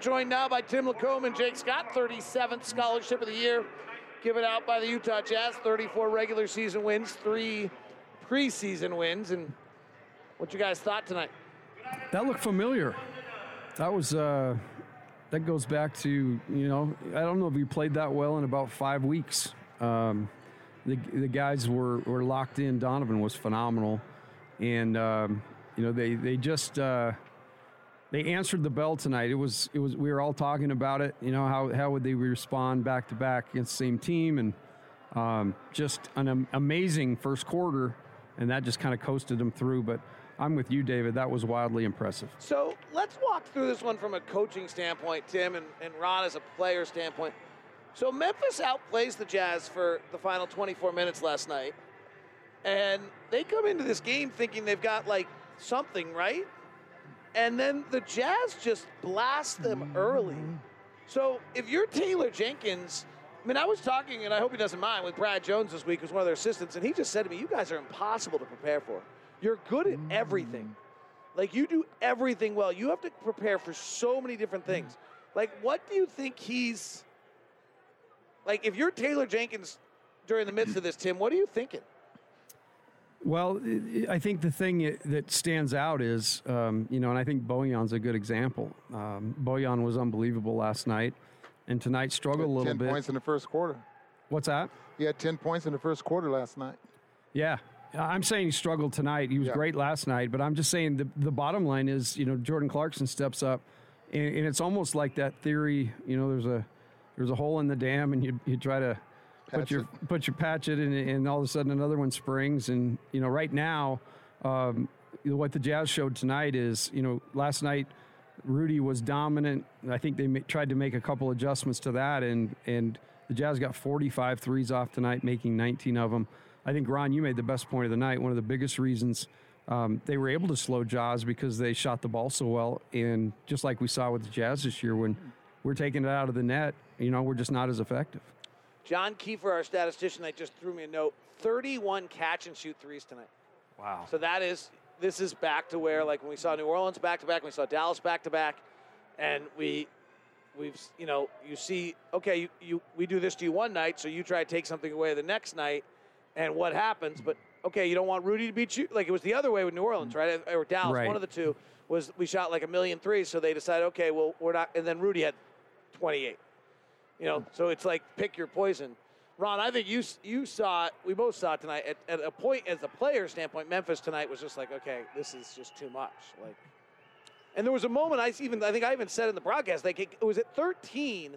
joined now by Tim LaComb and Jake Scott, 37th Scholarship of the Year, given out by the Utah Jazz, 34 regular season wins, three preseason wins. And what you guys thought tonight? That looked familiar. That was uh, that goes back to you know I don't know if we played that well in about five weeks. Um, the the guys were were locked in. Donovan was phenomenal, and um, you know they they just. Uh, they answered the bell tonight. It was it was we were all talking about it. You know how how would they respond back to back against the same team and um, just an am- amazing first quarter, and that just kind of coasted them through. But I'm with you, David. That was wildly impressive. So let's walk through this one from a coaching standpoint, Tim, and, and Ron as a player standpoint. So Memphis outplays the Jazz for the final 24 minutes last night, and they come into this game thinking they've got like something right, and then the Jazz just blast them mm-hmm. early. So if you're Taylor Jenkins, I mean, I was talking, and I hope he doesn't mind, with Brad Jones this week, who's one of their assistants, and he just said to me, "You guys are impossible to prepare for. You're good at mm-hmm. everything. Like you do everything well. You have to prepare for so many different things. Mm-hmm. Like, what do you think he's like? If you're Taylor Jenkins during the midst of this, Tim, what are you thinking? Well, I- think the thing that stands out is, um, you know, and I think Bojan's a good example. Um, Bojan was unbelievable last night, and tonight struggled a little 10 bit. points in the first quarter. What's that? He had 10 points in the first quarter last night. Yeah. I'm saying he struggled tonight. He was Yeah. great last night, but I'm just saying the, the bottom line is, you know, Jordan Clarkson steps up, and, and it's almost like that theory. You know, there's a there's a hole in the dam, and you you try to put your it. put your patch it, and, and all of a sudden another one springs. And you know, right now, um, you know, what the Jazz showed tonight is, you know, last night Rudy was dominant. I think they ma- tried to make a couple adjustments to that, and and the Jazz got 45 threes off tonight, making 19 of them. I think Ron, you made the best point of the night. One of the biggest reasons um, they were able to slow Jaws because they shot the ball so well, and just like we saw with the Jazz this year, when we're taking it out of the net, you know, we're just not as effective. John Kiefer, our statistician, that just threw me a note. 31 catch and shoot threes tonight. Wow. So that is this is back to where like when we saw New Orleans back to back, we saw Dallas back to back, and we we've you know you see okay you, you we do this to you one night, so you try to take something away the next night, and what happens? But okay, you don't want Rudy to beat you. Like it was the other way with New Orleans, right? Or Dallas, Right. one of the two was we shot like a million threes, so they decided okay, well we're not, and then Rudy had 28. You know, so it's like pick your poison. Ron, I think you you saw it. We both saw it tonight. At, at a point, as a player standpoint, Memphis tonight was just like, okay, this is just too much. Like, and there was a moment I even I think I even said in the broadcast, like it, it was at 13.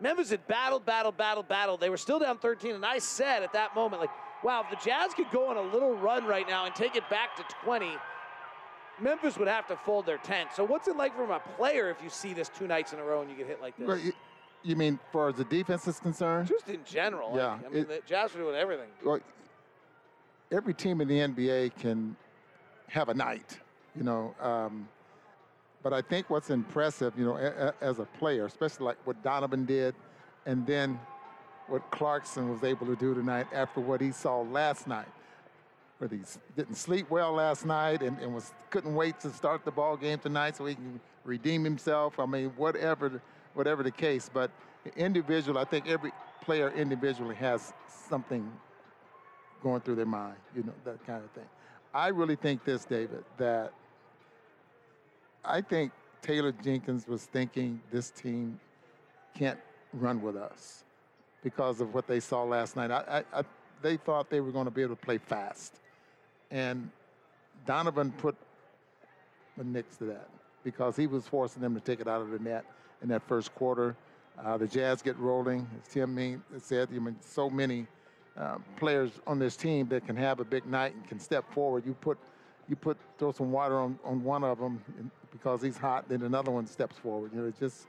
Memphis had battled, battled, battled, battled. They were still down 13, and I said at that moment, like, wow, if the Jazz could go on a little run right now and take it back to 20, Memphis would have to fold their tent. So what's it like from a player if you see this two nights in a row and you get hit like this? Well, you, mean far as the defense is concerned? Just in general. Yeah, Like, I mean, it- the Jazz are doing everything. Well, every team in the NBA can have a night, you know. Um, but I think what's impressive, you know, a, a, as a player, especially like what Donovan did, and then what Clarkson was able to do tonight after what he saw last night, where he didn't sleep well last night and, and was couldn't wait to start the ball game tonight so he can redeem himself. I mean, whatever, whatever the case, but individual, I think every player individually has something going through their mind, you know, that kind of thing. I really think this, David, that I think Taylor Jenkins was thinking this team can't run with us because of what they saw last night. I, I, I, they thought they were going to be able to play fast. And Donovan put a nix to that because he was forcing them to take it out of the net in that first quarter. Uh, the Jazz get rolling, as Tim said. I mean, so many uh, players on this team that can have a big night and can step forward. You put, you put, throw some water on, on one of them because he's hot, then another one steps forward. You know, it's just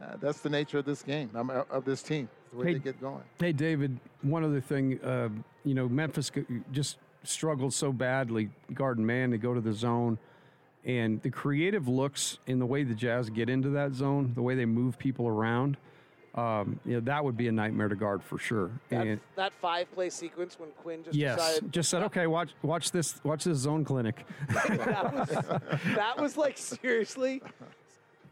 uh, that's the nature of this game, um, of this team, the way Hey, they get going. Hey, David, one other thing, uh, you know, Memphis just struggled so badly, guarding man to go to the zone. And the creative looks in the way the Jazz get into that zone, the way they move people around, um, you know, that would be a nightmare to guard for sure. That, and that five play sequence when Quinn just yes, decided just said, okay, watch, watch this, watch this zone clinic. that was, that was like seriously.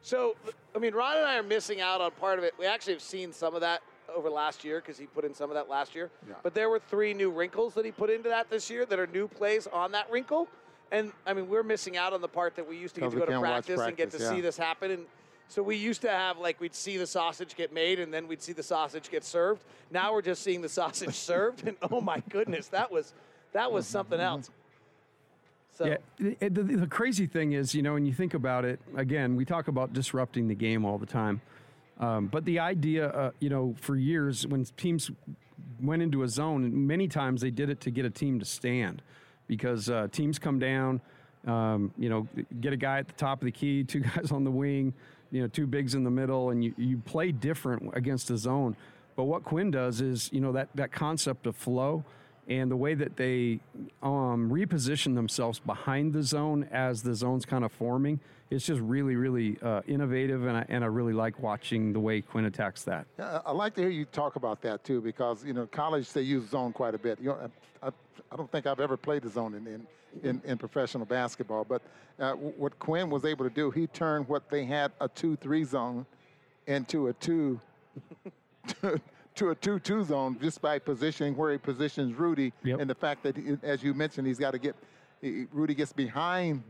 So, I mean, Ron and I are missing out on part of it. We actually have seen some of that over last year because he put in some of that last year. Yeah. But there were three new wrinkles that he put into that this year that are new plays on that wrinkle. And I mean, we're missing out on the part that we used to get to go to can't practice, and get to practice, see this happen. And so we used to have like we'd see the sausage get made, and then we'd see the sausage get served. Now we're just seeing the sausage served, and oh my goodness, that was that was something else. So Yeah, the, the, the crazy thing is, you know, when you think about it, again, we talk about disrupting the game all the time. Um, but the idea, uh, you know, for years when teams went into a zone, many times they did it to get a team to stand because uh, teams come down, um, you know, get a guy at the top of the key, two guys on the wing, you know, two bigs in the middle, and you, you play different against the zone. But what Quinn does is, you know, that, that concept of flow and the way that they um, reposition themselves behind the zone as the zone's kind of forming, it's just really, really uh, innovative, and I, and I really like watching the way Quinn attacks that. I- like to hear you talk about that too, because you know, college they use zone quite a bit. You know, I, I, I don't think I've ever played the zone in in, in, in professional basketball, but uh, what Quinn was able to do, he turned what they had a two-three zone into a two. To a two-two zone just by positioning where he positions Rudy, Yep. and the fact that, he, as you mentioned, he's got to get he- Rudy gets behind,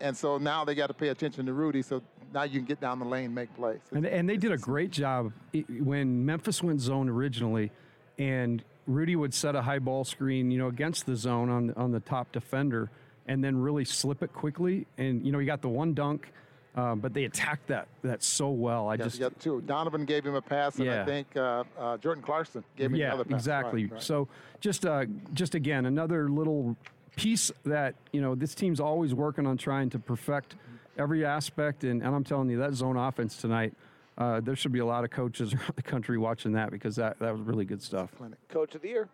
and so now they got to pay attention to Rudy. So now you can get down the lane, make plays. And, and they did a great job when Memphis went zone originally, and Rudy would set a high ball screen, you know, against the zone on on the top defender, and then really slip it quickly. And you know, you got the one dunk, uh, but they attacked that that so well. I Yeah, just got two. Donovan gave him a pass, and Yeah. I think uh, uh, Jordan Clarkson gave him yeah, another pass. exactly. Right, right. So just uh, just again another little piece that you know this team's always working on trying to perfect every aspect, and, and I'm telling you that zone offense tonight. Uh, there should be a lot of coaches around the country watching that because that, that was really good stuff. coach of the year.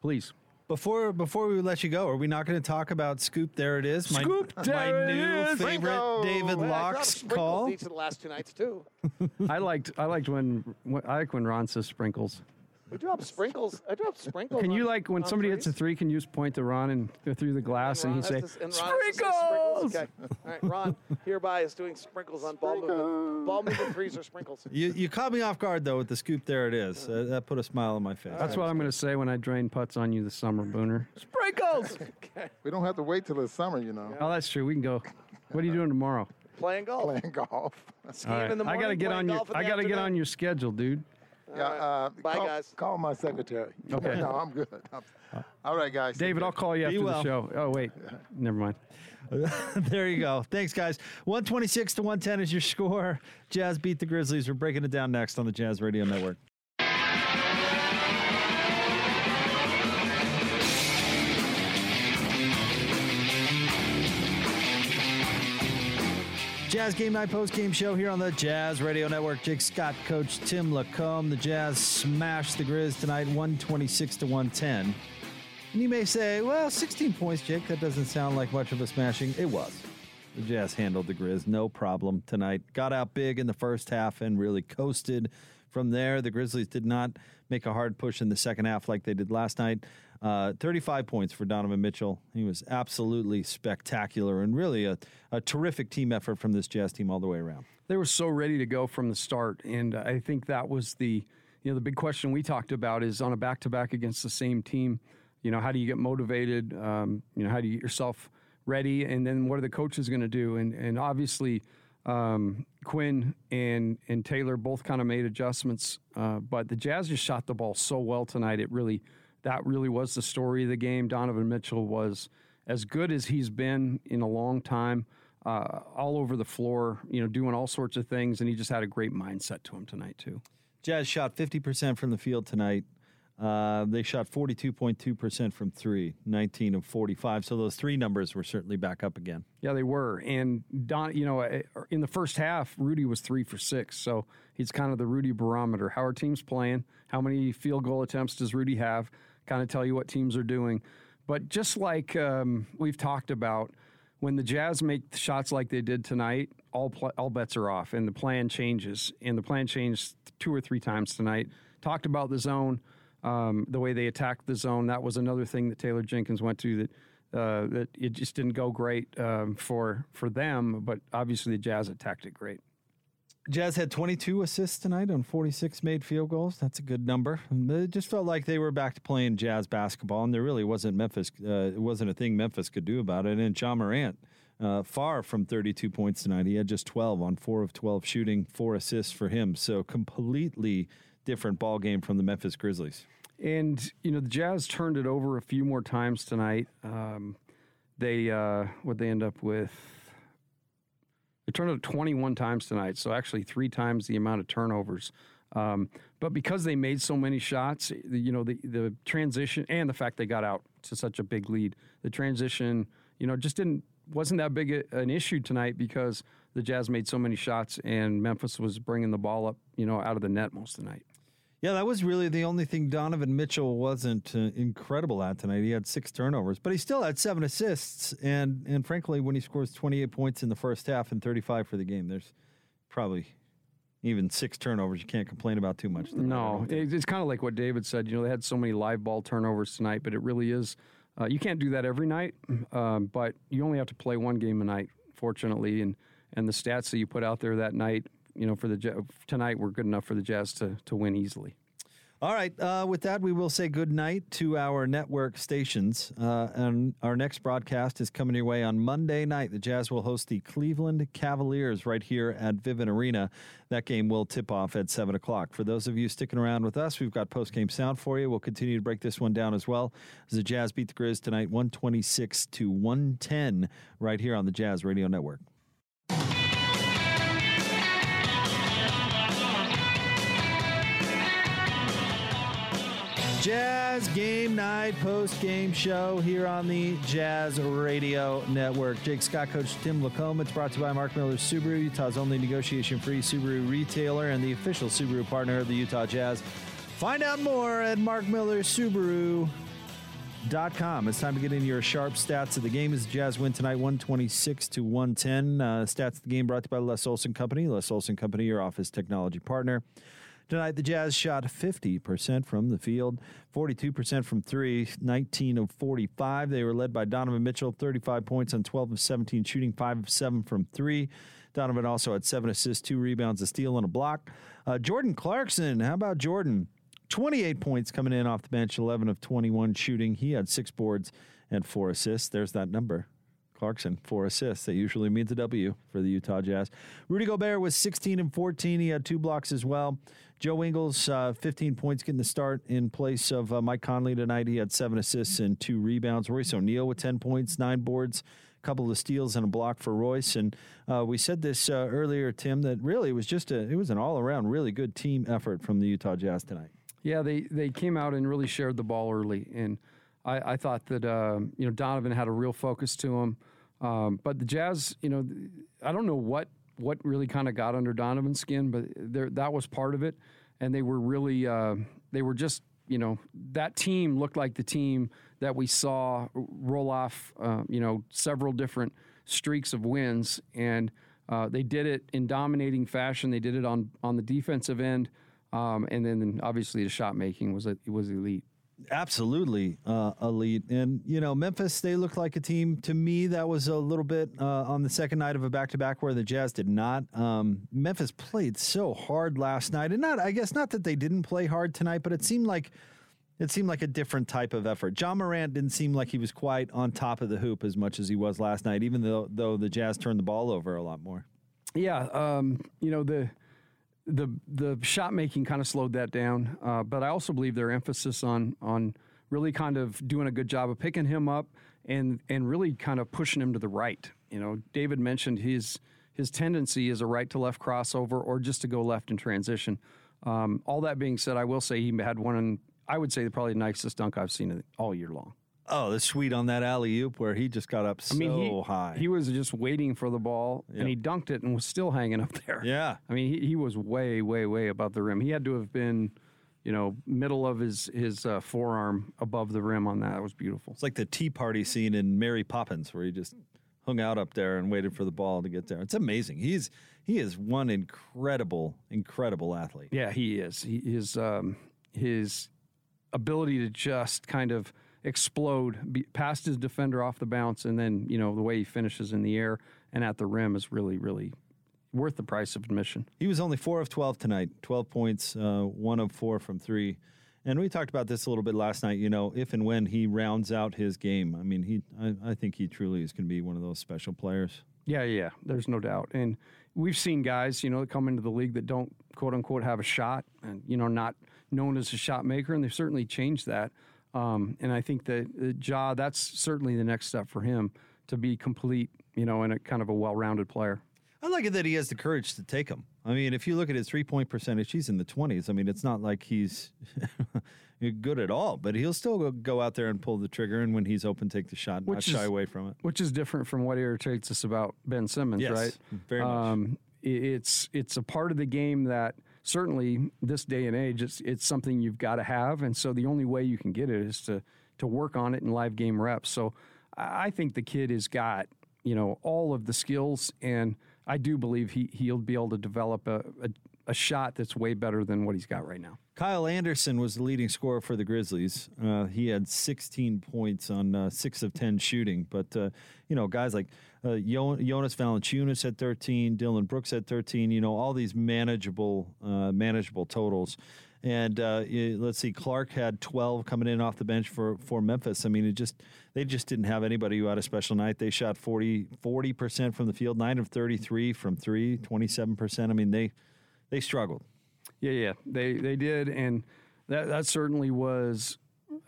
Please. Before before we let you go, are we not going to talk about Scoop? There it is. My, Scoop, my there it new is. favorite Bingo. David Well, Locke's call. Each of the last two nights too. I liked I liked when, when I like when Ron says sprinkles. We dropped sprinkles. I dropped sprinkles. Can you like when on somebody hits a three? Can you just point to Ron and go through the glass and, Ron you say has to- and Ron has to say sprinkles? Okay. All right. Ron hereby is doing sprinkles on ball movement. Ball movement threes or sprinkles. You you caught me off guard though with the Scoop. There it is. Uh, that put a smile on my face. That's what I'm going to say when I drain putts on you this summer, Booner. Sprinkles. okay. we don't have to wait till the summer, you know, oh, that's true. We can go. What are you doing tomorrow? Playing golf. playing golf. Skiing All right. in the I got to get on your. I got to get on your schedule, dude. Yeah, uh, Bye, call, guys. Call my secretary. Okay. no, I'm good. I'm- all right, guys. David, I'll call you Be after well. the show. Oh wait, never mind. there you go. Thanks, guys. 126 to 110 is your score. Jazz beat the Grizzlies. We're breaking it down next on the Jazz Radio Network. Jazz Game Night Post Game Show here on the Jazz Radio Network. Jake Scott, Coach Tim LaComb. The Jazz smashed the Grizz tonight, 126 to 110. And you may say, well, 16 points, Jake, that doesn't sound like much of a smashing. It was. The Jazz handled the Grizz, no problem tonight. Got out big in the first half and really coasted from there. The Grizzlies did not make a hard push in the second half like they did last night. Uh, 35 points for Donovan Mitchell. He was absolutely spectacular and really a, a terrific team effort from this Jazz team all the way around. They were so ready to go from the start, and I think that was the, you know, the big question we talked about is on a back-to-back against the same team. You know, how do you get motivated? Um, you know, how do you get yourself ready? And then what are the coaches going to do? And and obviously, um, Quinn and and Taylor both kind of made adjustments, uh, but the Jazz just shot the ball so well tonight. It really that really was the story of the game. Donovan Mitchell was as good as he's been in a long time, uh, all over the floor, you know, doing all sorts of things, and he just had a great mindset to him tonight too. Jazz shot 50% from the field tonight. Uh, they shot 42.2% from three, 19 of 45. So those three numbers were certainly back up again. Yeah, they were. And Don, you know, eh, in the first half, Rudy was three for six. So he's kind of the Rudy barometer. How are teams playing? How many field goal attempts does Rudy have? Kind of tell you what teams are doing. But just like um, we've talked about, when the Jazz make shots like they did tonight, all pl- all bets are off, and the plan changes. And the plan changed two or three times tonight. Talked about the zone, um, the way they attacked the zone. That was another thing that Taylor Jenkins went to that uh, that it just didn't go great um, for for them. But obviously, the Jazz attacked it great. Jazz had 22 assists tonight on 46 made field goals. That's a good number. It just felt like they were back to playing Jazz basketball, and there really wasn't Memphis. Uh, it wasn't a thing Memphis could do about it. And Ja Morant, uh, far from 32 points tonight, he had just 12 on four of 12 shooting, four assists for him. So completely different ball game from the Memphis Grizzlies. And you know the Jazz turned it over a few more times tonight. Um, they uh, what they end up with. They turned it 21 times tonight, so actually three times the amount of turnovers. Um, but because they made so many shots, you know the the transition and the fact they got out to such a big lead, the transition, you know, just didn't wasn't that big a, an issue tonight because the Jazz made so many shots and Memphis was bringing the ball up, you know, out of the net most of the night. Yeah, that was really the only thing Donovan Mitchell wasn't uh, incredible at tonight. He had six turnovers, but he still had seven assists. And and frankly, when he scores 28 points in the first half and 35 for the game, there's probably even six turnovers. You can't complain about too much. Tonight, no, it's kind of like what David said. You know, they had so many live ball turnovers tonight, but it really is. Uh, you can't do that every night, um, but you only have to play one game a night, fortunately. And and the stats that you put out there that night you know, for the tonight, we're good enough for the Jazz to to win easily. All right. Uh, with that, we will say good night to our network stations. Uh, and our next broadcast is coming your way on Monday night. The Jazz will host the Cleveland Cavaliers right here at Vivint Arena. That game will tip off at 7 o'clock. For those of you sticking around with us, we've got post game sound for you. We'll continue to break this one down as well as the Jazz beat the Grizz tonight, 126 to 110, right here on the Jazz Radio Network. Jazz Game Night post game show here on the Jazz Radio Network. Jake Scott, Coach Tim LaComb. It's brought to you by Mark Miller Subaru, Utah's only negotiation free Subaru retailer and the official Subaru partner of the Utah Jazz. Find out more at markmillersubaru.com. It's time to get into your sharp stats of the game as the Jazz win tonight 126 to 110. Uh, stats of the game brought to you by Les Olson Company. Les Olson Company, your office technology partner. Tonight, the Jazz shot 50% from the field, 42% from three, 19 of 45. They were led by Donovan Mitchell, 35 points on 12 of 17 shooting, 5 of 7 from three. Donovan also had seven assists, two rebounds, a steal, and a block. Uh, Jordan Clarkson, how about Jordan? 28 points coming in off the bench, 11 of 21 shooting. He had six boards and four assists. There's that number. Clarkson, four assists. That usually means a W for the Utah Jazz. Rudy Gobert was 16 and 14. He had two blocks as well. Joe Ingles, uh, 15 points getting the start in place of uh, Mike Conley tonight. He had seven assists and two rebounds. Royce O'Neale with 10 points, nine boards, a couple of steals and a block for Royce. And uh, we said this uh, earlier, Tim, that really it was just a it was an all around really good team effort from the Utah Jazz tonight. Yeah, they they came out and really shared the ball early, and I, I thought that um, you know Donovan had a real focus to him. Um, but the Jazz, you know, I don't know what what really kind of got under Donovan's skin, but there, that was part of it. And they were really, uh, they were just, you know, that team looked like the team that we saw roll off, uh, you know, several different streaks of wins. And uh, they did it in dominating fashion. They did it on on the defensive end, um, and then obviously the shot making was it was elite absolutely uh, elite. And, you know, Memphis, they looked like a team to me that was a little bit uh, on the second night of a back to back where the Jazz did not. Um, Memphis played so hard last night. And not, I guess, not that they didn't play hard tonight, but it seemed like. It seemed like a different type of effort. Ja Morant didn't seem like he was quite on top of the hoop as much as he was last night, even though though the Jazz turned the ball over a lot more. Yeah, um, you know the the the shot making kind of slowed that down, uh, but I also believe their emphasis on on really kind of doing a good job of picking him up and and really kind of pushing him to the right. You know, David mentioned his his tendency is a right to left crossover or just to go left in transition. Um, all that being said, I will say he had one. I would say probably the nicest dunk I've seen all year long. Oh, the sweet on that alley oop where he just got up so I mean, he, high. He was just waiting for the ball yep. and he dunked it and was still hanging up there. Yeah. I mean, he, he was way, way, way above the rim. He had to have been, you know, middle of his his uh, forearm above the rim on that. It was beautiful. It's like the tea party scene in Mary Poppins where he just hung out up there and waited for the ball to get there. It's amazing. He's he is one incredible, incredible athlete. Yeah, he is. He, his um, his ability to just kind of explode be, past his defender off the bounce, and then you know the way he finishes in the air and at the rim is really, really worth the price of admission. He was only four of 12 tonight, 12 points, uh, one of four from three. And we talked about this a little bit last night. You know, if and when he rounds out his game, I mean, he, I, I think he truly is going to be one of those special players. Yeah, yeah, there's no doubt. And we've seen guys, you know, that come into the league that don't quote unquote have a shot and, you know, not known as a shot maker. And they've certainly changed that. Um, and I think that uh, Ja, that's certainly the next step for him to be complete, you know, and a kind of a well rounded player. I like it that he has the courage to take them. I mean, if you look at his three point percentage, he's in the 20s. I mean, it's not like he's good at all, but he'll still go out there and pull the trigger. And when he's open, take the shot, which not shy away from it. Which is different from what irritates us about Ben Simmons, yes, right? Very much. Um, it's, it's a part of the game that certainly this day and age, it's, it's something you've got to have. And so the only way you can get it is to, to work on it in live game reps. So I think the kid has got, you know, all of the skills and – I do believe he he'll be able to develop a, a, a shot that's way better than what he's got right now. Kyle Anderson was the leading scorer for the Grizzlies. Uh, he had 16 points on uh, six of 10 shooting. But, uh, you know, guys like uh, Jonas Valanciunas at 13, Dillon Brooks at 13, you know, all these manageable, uh, manageable totals. And uh, let's see, Clarke had 12 coming in off the bench for, for Memphis. I mean, it just they just didn't have anybody who had a special night. They shot 40 percent from the field, nine of 33 from three, 27 percent. I mean, they they struggled. Yeah, yeah, they they did, and that that certainly was,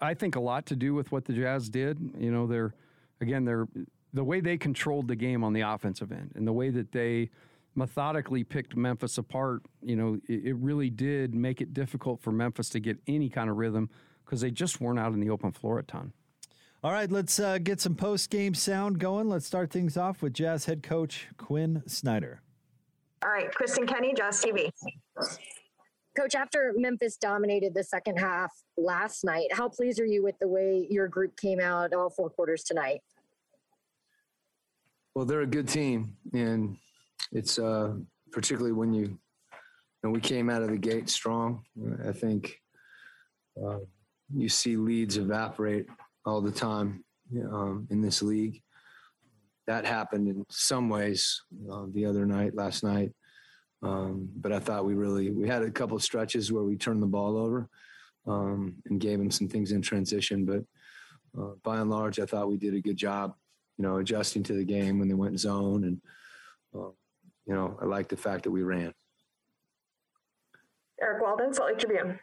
I think, a lot to do with what the Jazz did. You know, they're again they're the way they controlled the game on the offensive end, and the way that they methodically picked Memphis apart, you know, it, it really did make it difficult for Memphis to get any kind of rhythm because they just weren't out in the open floor a ton. All right, let's uh, get some post game sound going. Let's start things off with Jazz head coach Quinn Snyder. All right, Kristen Kenny, Jazz TV. Coach, after Memphis dominated the second half last night, how pleased are you with the way your group came out all four quarters tonight? Well, they're a good team, and it's uh, particularly when you, know, we came out of the gate strong. I think uh, you see leads evaporate all the time um, in this league. That happened in some ways uh, the other night, last night. Um, but I thought we really we had a couple of stretches where we turned the ball over um, and gave them some things in transition. But uh, by and large, I thought we did a good job, you know, adjusting to the game when they went zone and uh, you know, I like the fact that we ran. Eric Walden, Salt Lake Tribune.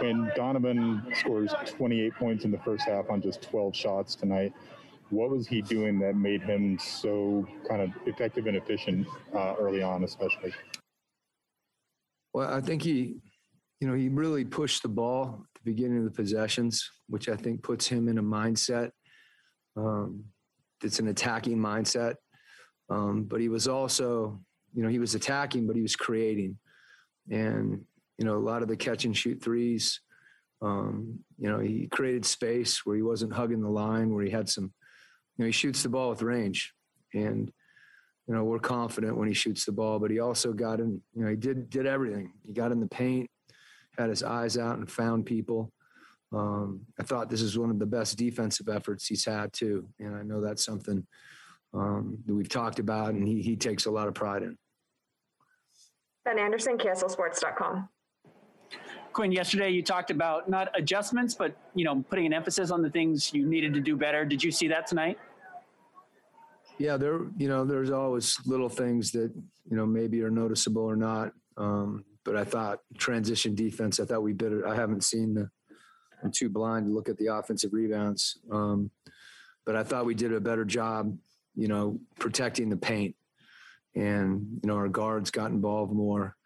When Donovan scores 28 points in the first half on just 12 shots tonight, what was he doing that made him so kind of effective and efficient uh, early on, especially? Well, I think he, you know, he really pushed the ball at the beginning of the possessions, which I think puts him in a mindset um, it's an attacking mindset. Um, but he was also, you know, he was attacking, but he was creating. And, you know, a lot of the catch and shoot threes, um, you know, he created space where he wasn't hugging the line, where he had some, know, he shoots the ball with range. And, you know, we're confident when he shoots the ball, but he also got in, you know, he did, did everything. He got in the paint, had his eyes out and found people. Um, I thought this is one of the best defensive efforts he's had too, and I know that's something um, that we've talked about, and he he takes a lot of pride in. Ben Anderson, KSLSports.com. Quinn, yesterday you talked about not adjustments, but you know putting an emphasis on the things you needed to do better. Did you see that tonight? Yeah, there you know there's always little things that you know maybe are noticeable or not. Um, but I thought transition defense. I thought we did it. I haven't seen the I'm too blind to look at the offensive rebounds. Um, but I thought we did a better job, you know, protecting the paint. And, you know, our guards got involved more.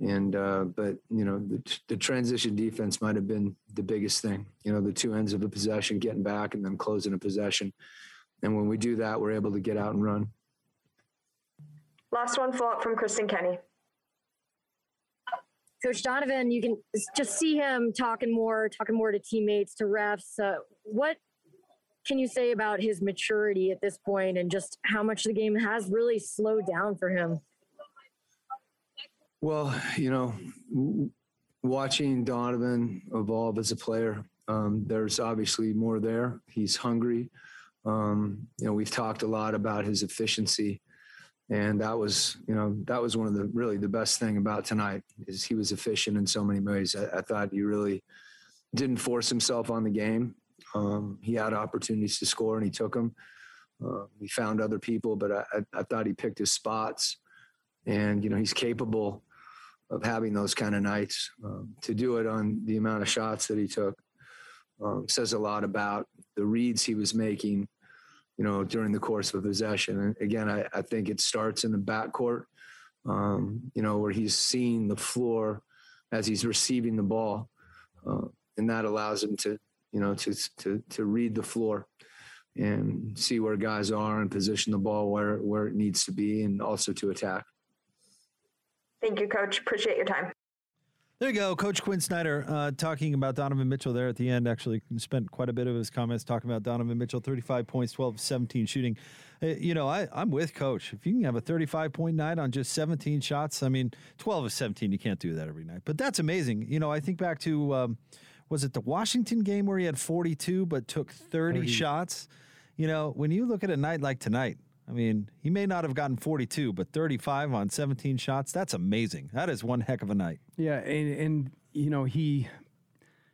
And, uh, but, you know, the, the transition defense might have been the biggest thing, you know, the two ends of a possession, getting back and then closing a possession. And when we do that, we're able to get out and run. Last one, follow up from Kristen Kenny. Coach Donovan, you can just see him talking more, talking more to teammates, to refs. Uh, what can you say about his maturity at this point and just how much the game has really slowed down for him? Well, you know, watching Donovan evolve as a player, um, there's obviously more there. He's hungry. Um, you know, we've talked a lot about his efficiency, and that was, you know, that was one of the really the best thing about tonight is he was efficient in so many ways. I, I thought he really didn't force himself on the game. Um, he had opportunities to score and he took them. Uh, he found other people, but I, I, I thought he picked his spots, and you know he's capable of having those kind of nights. Um, to do it on the amount of shots that he took um, says a lot about the reads he was making, you know, during the course of possession. And again, I, I think it starts in the backcourt, um, you know, where he's seeing the floor as he's receiving the ball, uh, and that allows him to, you know, to to to read the floor and see where guys are and position the ball where where it needs to be, and also to attack. Thank you, Coach. Appreciate your time. There you go, Coach Quinn Snyder uh, talking about Donovan Mitchell there at the end. Actually, spent quite a bit of his comments talking about Donovan Mitchell, 35 points, 12 17 shooting. Uh, you know, I, I'm with Coach. If you can have a 35 point night on just 17 shots, I mean, 12 of 17, you can't do that every night. But that's amazing. You know, I think back to, um, was it the Washington game where he had 42 but took 30, 30 shots? You know, when you look at a night like tonight, I mean, he may not have gotten 42, but 35 on 17 shots, that's amazing. That is one heck of a night. Yeah, and, and you know, he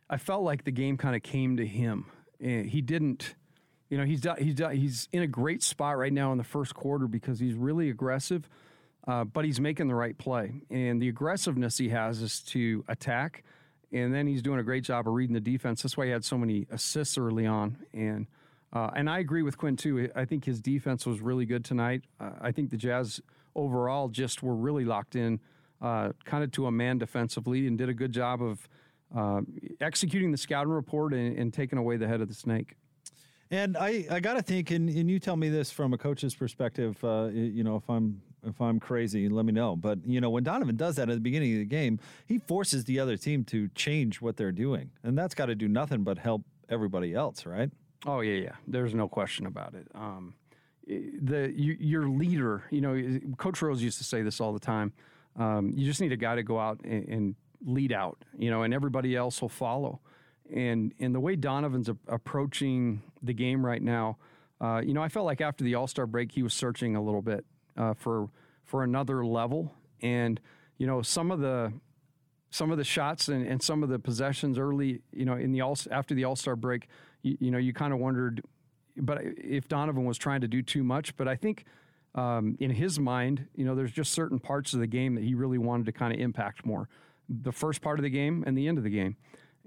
I felt like the game kind of came to him. And he didn't you know, he's he's he's in a great spot right now in the first quarter because he's really aggressive, uh, but he's making the right play. And the aggressiveness he has is to attack, and then he's doing a great job of reading the defense. That's why he had so many assists early on. And uh, and I agree with Quinn too. I think his defense was really good tonight. Uh, I think the Jazz overall just were really locked in, uh, kind of to a man defensively, and did a good job of uh, executing the scouting report and, and, taking away the head of the snake. And I, I got to think, and, and you tell me this from a coach's perspective. Uh, you know, if I'm if I'm crazy, let me know. But you know, when Donovan does that at the beginning of the game, he forces the other team to change what they're doing, and that's got to do nothing but help everybody else, right? Oh yeah, yeah. There's no question about it. Um, the you, your leader, you know, Coach Rose used to say this all the time. Um, you just need a guy to go out and, and, lead out, you know, and everybody else will follow. And and the way Donovan's a- approaching the game right now, uh, you know, I felt like after the All Star break, he was searching a little bit uh, for for another level. And you know, some of the some of the shots and, and some of the possessions early, you know, in the all after the All Star break you, you know, you kind of wondered, but if Donovan was trying to do too much. But I think um, in his mind, you know, there's just certain parts of the game that he really wanted to kind of impact more. The first part of the game and the end of the game,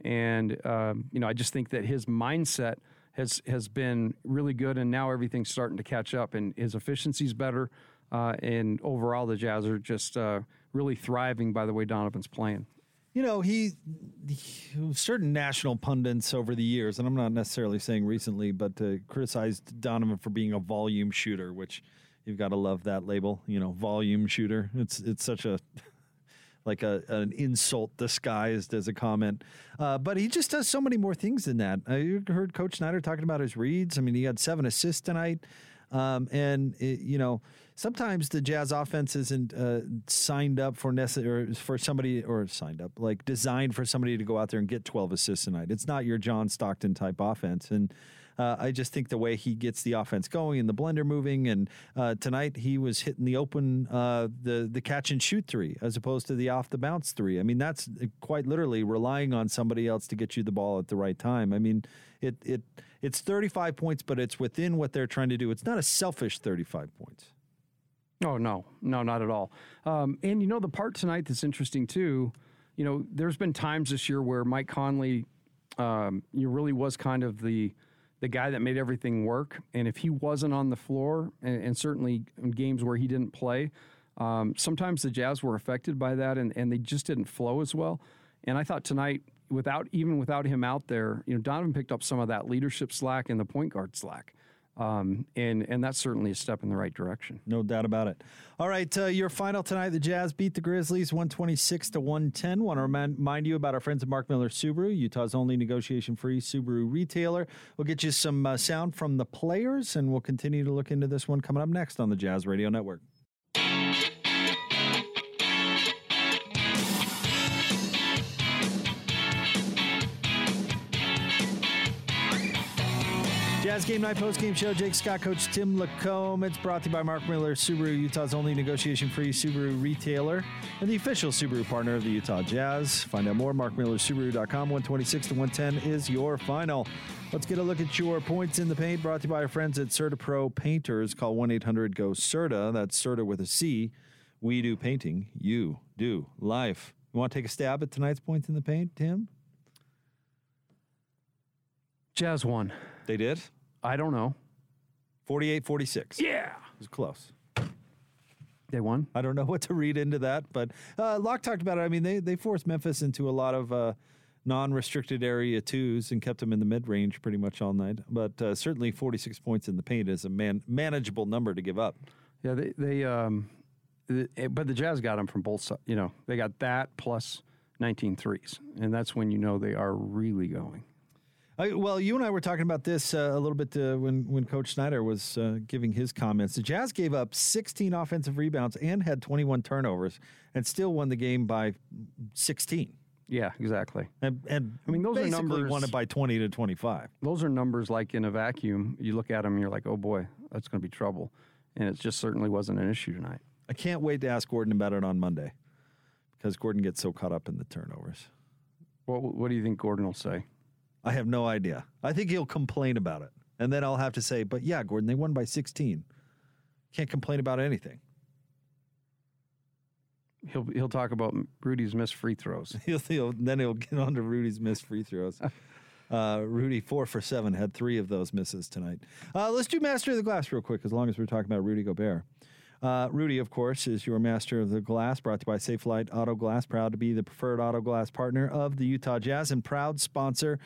and um, you know, I just think that his mindset has has been really good, and now everything's starting to catch up, and his efficiency's better, uh, and overall the Jazz are just uh, really thriving by the way Donovan's playing. You know, he, he, certain national pundits over the years, and I'm not necessarily saying recently, but uh, criticized Donovan for being a volume shooter, which you've got to love that label. You know, volume shooter. It's it's such a like a an insult disguised as a comment. Uh, but he just does so many more things than that. You heard Coach Snyder talking about his reads. I mean, he had seven assists tonight, um, and it, you know sometimes the Jazz offense isn't uh, signed up for necessary for somebody or signed up like designed for somebody to go out there and get 12 assists tonight. It's not your John Stockton type offense, and uh, I just think the way he gets the offense going and the blender moving, and uh, tonight he was hitting the open uh, the the catch and shoot three as opposed to the off the bounce three. I mean that's quite literally relying on somebody else to get you the ball at the right time. I mean it it it's 35 points, but it's within what they're trying to do. It's not a selfish 35 points. Oh no, no, not at all. Um, and you know the part tonight that's interesting too. You know, there's been times this year where Mike Conley, um, you really was kind of the the guy that made everything work. And if he wasn't on the floor, and, and certainly in games where he didn't play, um, sometimes the Jazz were affected by that, and, and they just didn't flow as well. And I thought tonight, without even without him out there, you know, Donovan picked up some of that leadership slack and the point guard slack. Um, and and that's certainly a step in the right direction. No doubt about it. All right, uh, your final tonight: the Jazz beat the Grizzlies one twenty six to one ten. Want to remind you about our friends at Mark Miller Subaru, Utah's only negotiation-free Subaru retailer. We'll get you some uh, sound from the players, and we'll continue to look into this one coming up next on the Jazz Radio Network. Jazz Game Night Post Game Show. Jake Scott, Coach Tim LaComb. It's brought to you by Mark Miller, Subaru, Utah's only negotiation-free Subaru retailer and the official Subaru partner of the Utah Jazz. Find out more, markmillersubaru.com. 126 to 110 is your final. Let's get a look at your points in the paint. Brought to you by our friends at CertaPro Painters. Call 1-800-GO-CERTA. That's Certa with a C. We do painting. You do life. You want to take a stab at tonight's points in the paint, Tim? Jazz won. They did? I don't know. 48 46. Yeah. It was close. They won. I don't know what to read into that, but uh, Locke talked about it. I mean, they, they forced Memphis into a lot of uh, non restricted area twos and kept them in the mid range pretty much all night. But uh, certainly 46 points in the paint is a man, manageable number to give up. Yeah, they, they um, the, eh, but the Jazz got them from both sides. You know, they got that plus 19 threes. And that's when you know they are really going. I, well, you and I were talking about this uh, a little bit uh, when when Coach Snyder was uh, giving his comments. The Jazz gave up 16 offensive rebounds and had 21 turnovers, and still won the game by 16. Yeah, exactly. And, and I mean, those are numbers- won it by 20 to 25. Those are numbers like in a vacuum. You look at them and you're like, oh boy, that's going to be trouble. And it just certainly wasn't an issue tonight. I can't wait to ask Gordon about it on Monday because Gordon gets so caught up in the turnovers. What, what do you think Gordon will say? I have no idea. I think he'll complain about it. And then I'll have to say, but yeah, Gordon, they won by 16. Can't complain about anything. He'll he'll talk about Rudy's missed free throws. he'll, he'll then he'll get on to Rudy's missed free throws. Uh, Rudy four for seven had three of those misses tonight. Uh, let's do master of the glass real quick, as long as we're talking about Rudy Gobert. Uh, Rudy, of course, is your master of the glass, brought to you by Safelite Auto Glass, proud to be the preferred auto glass partner of the Utah Jazz and proud sponsor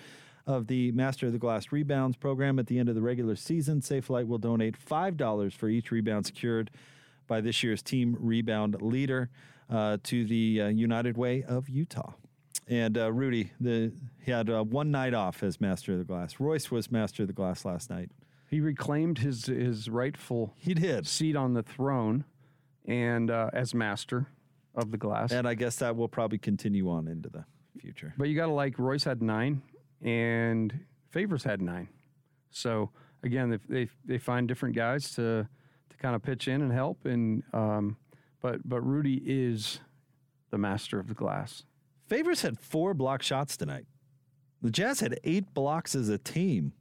of the Master of the Glass Rebounds program. At the end of the regular season, Safelite will donate five dollars for each rebound secured by this year's team rebound leader uh, to the uh, United Way of Utah. And uh, Rudy, the, he had uh, one night off as Master of the Glass. Royce was Master of the Glass last night. He reclaimed his his rightful he did seat on the throne, and uh, as master of the glass. And I guess that will probably continue on into the future. But you got to like Royce had nine, and Favors had nine. So again, they they, they find different guys to to kind of pitch in and help. And um, but but Rudy is the master of the glass. Favors had four block shots tonight. The Jazz had eight blocks as a team,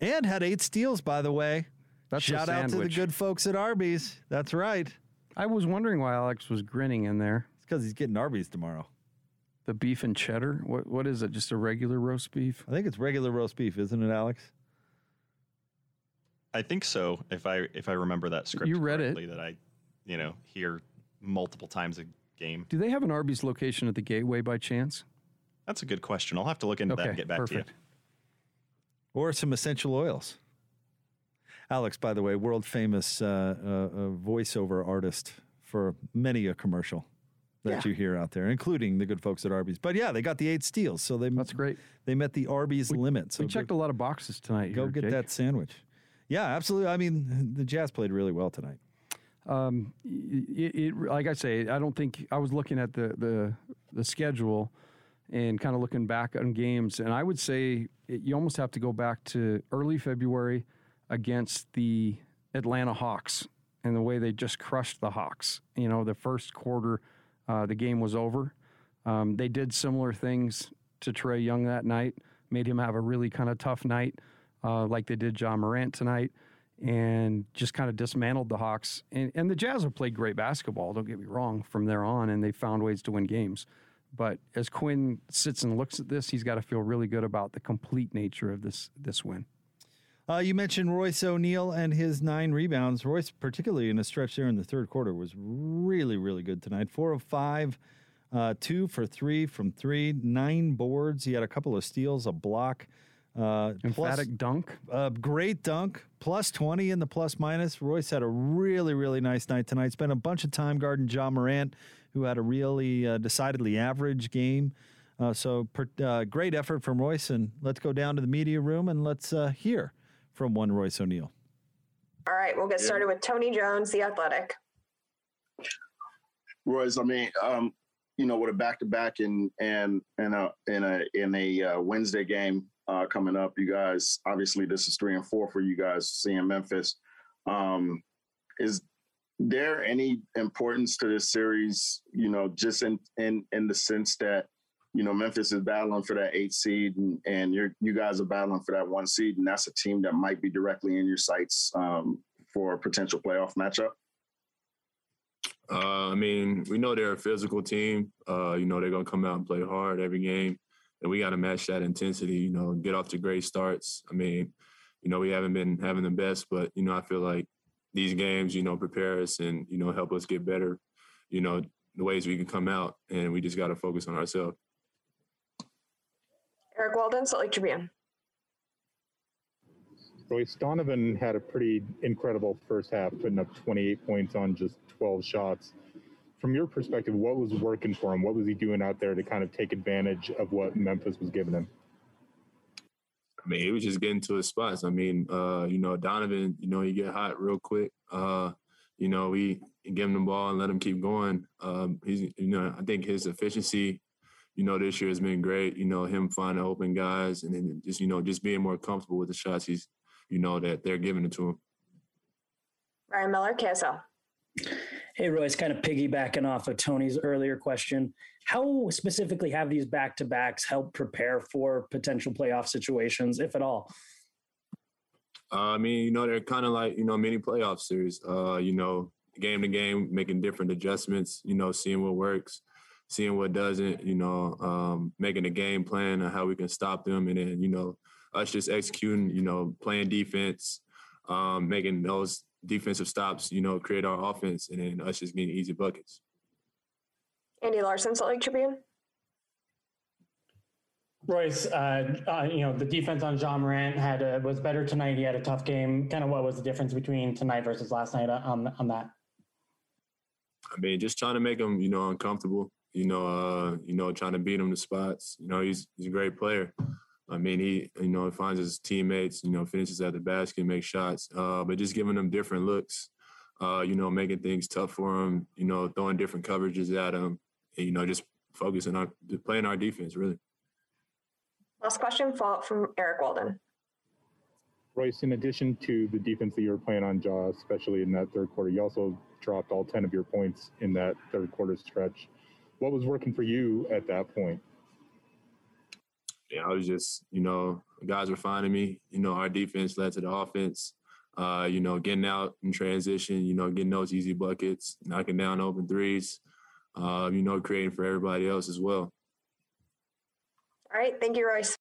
and had eight steals. By the way, That's shout out to the good folks at Arby's. That's right. I was wondering why Alex was grinning in there. It's because he's getting Arby's tomorrow. The beef and cheddar. What what is it? Just a regular roast beef? I think it's regular roast beef, isn't it, Alex? I think so. If I if I remember that script, You read it. That I, you know, hear multiple times a game. Do they have an Arby's location at the Gateway by chance? That's a good question. I'll have to look into that and get back perfect. to you. Or some essential oils. Alex, by the way, world famous uh, uh, uh, voiceover artist for many a commercial that Yeah. you hear out there, including the good folks at Arby's. But yeah, they got the eight steals, so they That's great. They met the Arby's limit. So we checked a lot of boxes tonight. Go here, get Jake. that sandwich. Yeah, absolutely. I mean, the Jazz played really well tonight. Um, it, it, like I say, I don't think I was looking at the the, the schedule and kind of looking back on games, and I would say it, you almost have to go back to early February against the Atlanta Hawks and the way they just crushed the Hawks. You know, the first quarter, uh, the game was over. Um, they did similar things to Trae Young that night, made him have a really kind of tough night, uh, like they did Ja Morant tonight, and just kind of dismantled the Hawks. And, and the Jazz have played great basketball, don't get me wrong, from there on, and they found ways to win games. But as Quinn sits and looks at this, he's got to feel really good about the complete nature of this this win. Uh, you mentioned Royce O'Neale and his nine rebounds. Royce, particularly in a stretch there in the third quarter, was really, really good tonight. Four of five, uh, two for three from three, nine boards. He had a couple of steals, a block. Uh, Emphatic dunk. A great dunk. Plus 20 in the plus minus. Royce had a really, really nice night tonight. Spent a bunch of time guarding Ja Morant, who had a really uh, decidedly average game. Uh, so per, uh, great effort from Royce. And let's go down to the media room and let's uh, hear from one Royce O'Neale. All right, we'll get Yeah. started with Tony Jones, the athletic. Royce, I mean, um, you know, with a back to back and and and a in a in a uh, Wednesday game, uh, coming up. You guys, obviously, this is three and four for you guys seeing Memphis. Um, is there any importance to this series? You know, just in in in the sense that you know Memphis is battling for that eight seed, and, and you're you guys are battling for that one seed, and that's a team that might be directly in your sights um, for a potential playoff matchup. Uh, I mean, we know they're a physical team. Uh, you know, they're gonna come out and play hard every game, and we got to match that intensity. You know, get off to great starts. I mean, you know, we haven't been having the best, but you know, I feel like these games, you know, prepare us and you know help us get better. You know, the ways we can come out, and we just got to focus on ourselves. Eric Walden, Salt Lake Tribune. Royce Donovan had a pretty incredible first half, putting up 28 points on just 12 shots. From your perspective, what was working for him? What was he doing out there to kind of take advantage of what Memphis was giving him? I mean, he was just getting to his spots. I mean, uh, you know, Donovan, you know, he get hot real quick. Uh, you know, we give him the ball and let him keep going. Um, he's, you know, I think his efficiency, you know, this year has been great. You know, him finding open guys and then just, you know, just being more comfortable with the shots he's, you know, that they're giving it to him. Ryan Miller, KSL. Hey, Royce, kind of piggybacking off of Tony's earlier question. How specifically have these back to backs helped prepare for potential playoff situations, if at all? Uh, I mean, you know, they're kind of like, you know, mini playoff series, uh, you know, game to game, making different adjustments, you know, seeing what works, seeing what doesn't, you know, um, making a game plan on how we can stop them. And then, you know, us just executing, you know, playing defense, um, making those defensive stops, you know, create our offense, and then us just getting easy buckets. Andy Larsen, Salt Lake Tribune. Royce, uh, uh, you know the defense on Ja Morant had a, was better tonight. He had a tough game. Kind of what was the difference between tonight versus last night on on that? I mean, just trying to make him, you know, uncomfortable. You know, uh, you know, trying to beat him to spots. You know, he's he's a great player. I mean, he you know finds his teammates. You know, finishes at the basket, makes shots. Uh, but just giving them different looks. Uh, you know, making things tough for him. You know, throwing different coverages at him. And, you know, just focusing on playing our defense really. Last question, follow up from Eric Walden. Royce, in addition to the defense that you were playing on Ja, especially in that third quarter, you also dropped all 10 of your points in that third quarter stretch. What was working for you at that point? Yeah, I was just, you know, guys were finding me. You know, our defense led to the offense. Uh, you know, getting out in transition, you know, getting those easy buckets, knocking down open threes, uh, you know, creating for everybody else as well. All right. Thank you, Royce.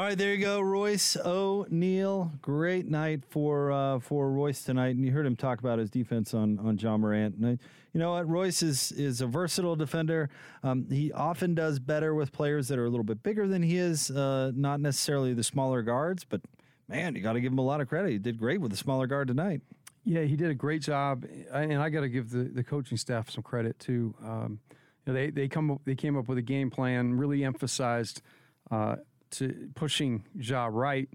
All right, there you go, Royce O'Neale. Great night for uh, for Royce tonight, and you heard him talk about his defense on on Ja Morant. And I, you know what, Royce is is a versatile defender. Um, he often does better with players that are a little bit bigger than he is, uh, not necessarily the smaller guards. But man, you got to give him a lot of credit. He did great with the smaller guard tonight. Yeah, he did a great job, and I got to give the, the coaching staff some credit too. Um, you know, they they come they came up with a game plan, really emphasized uh, to pushing Ja right.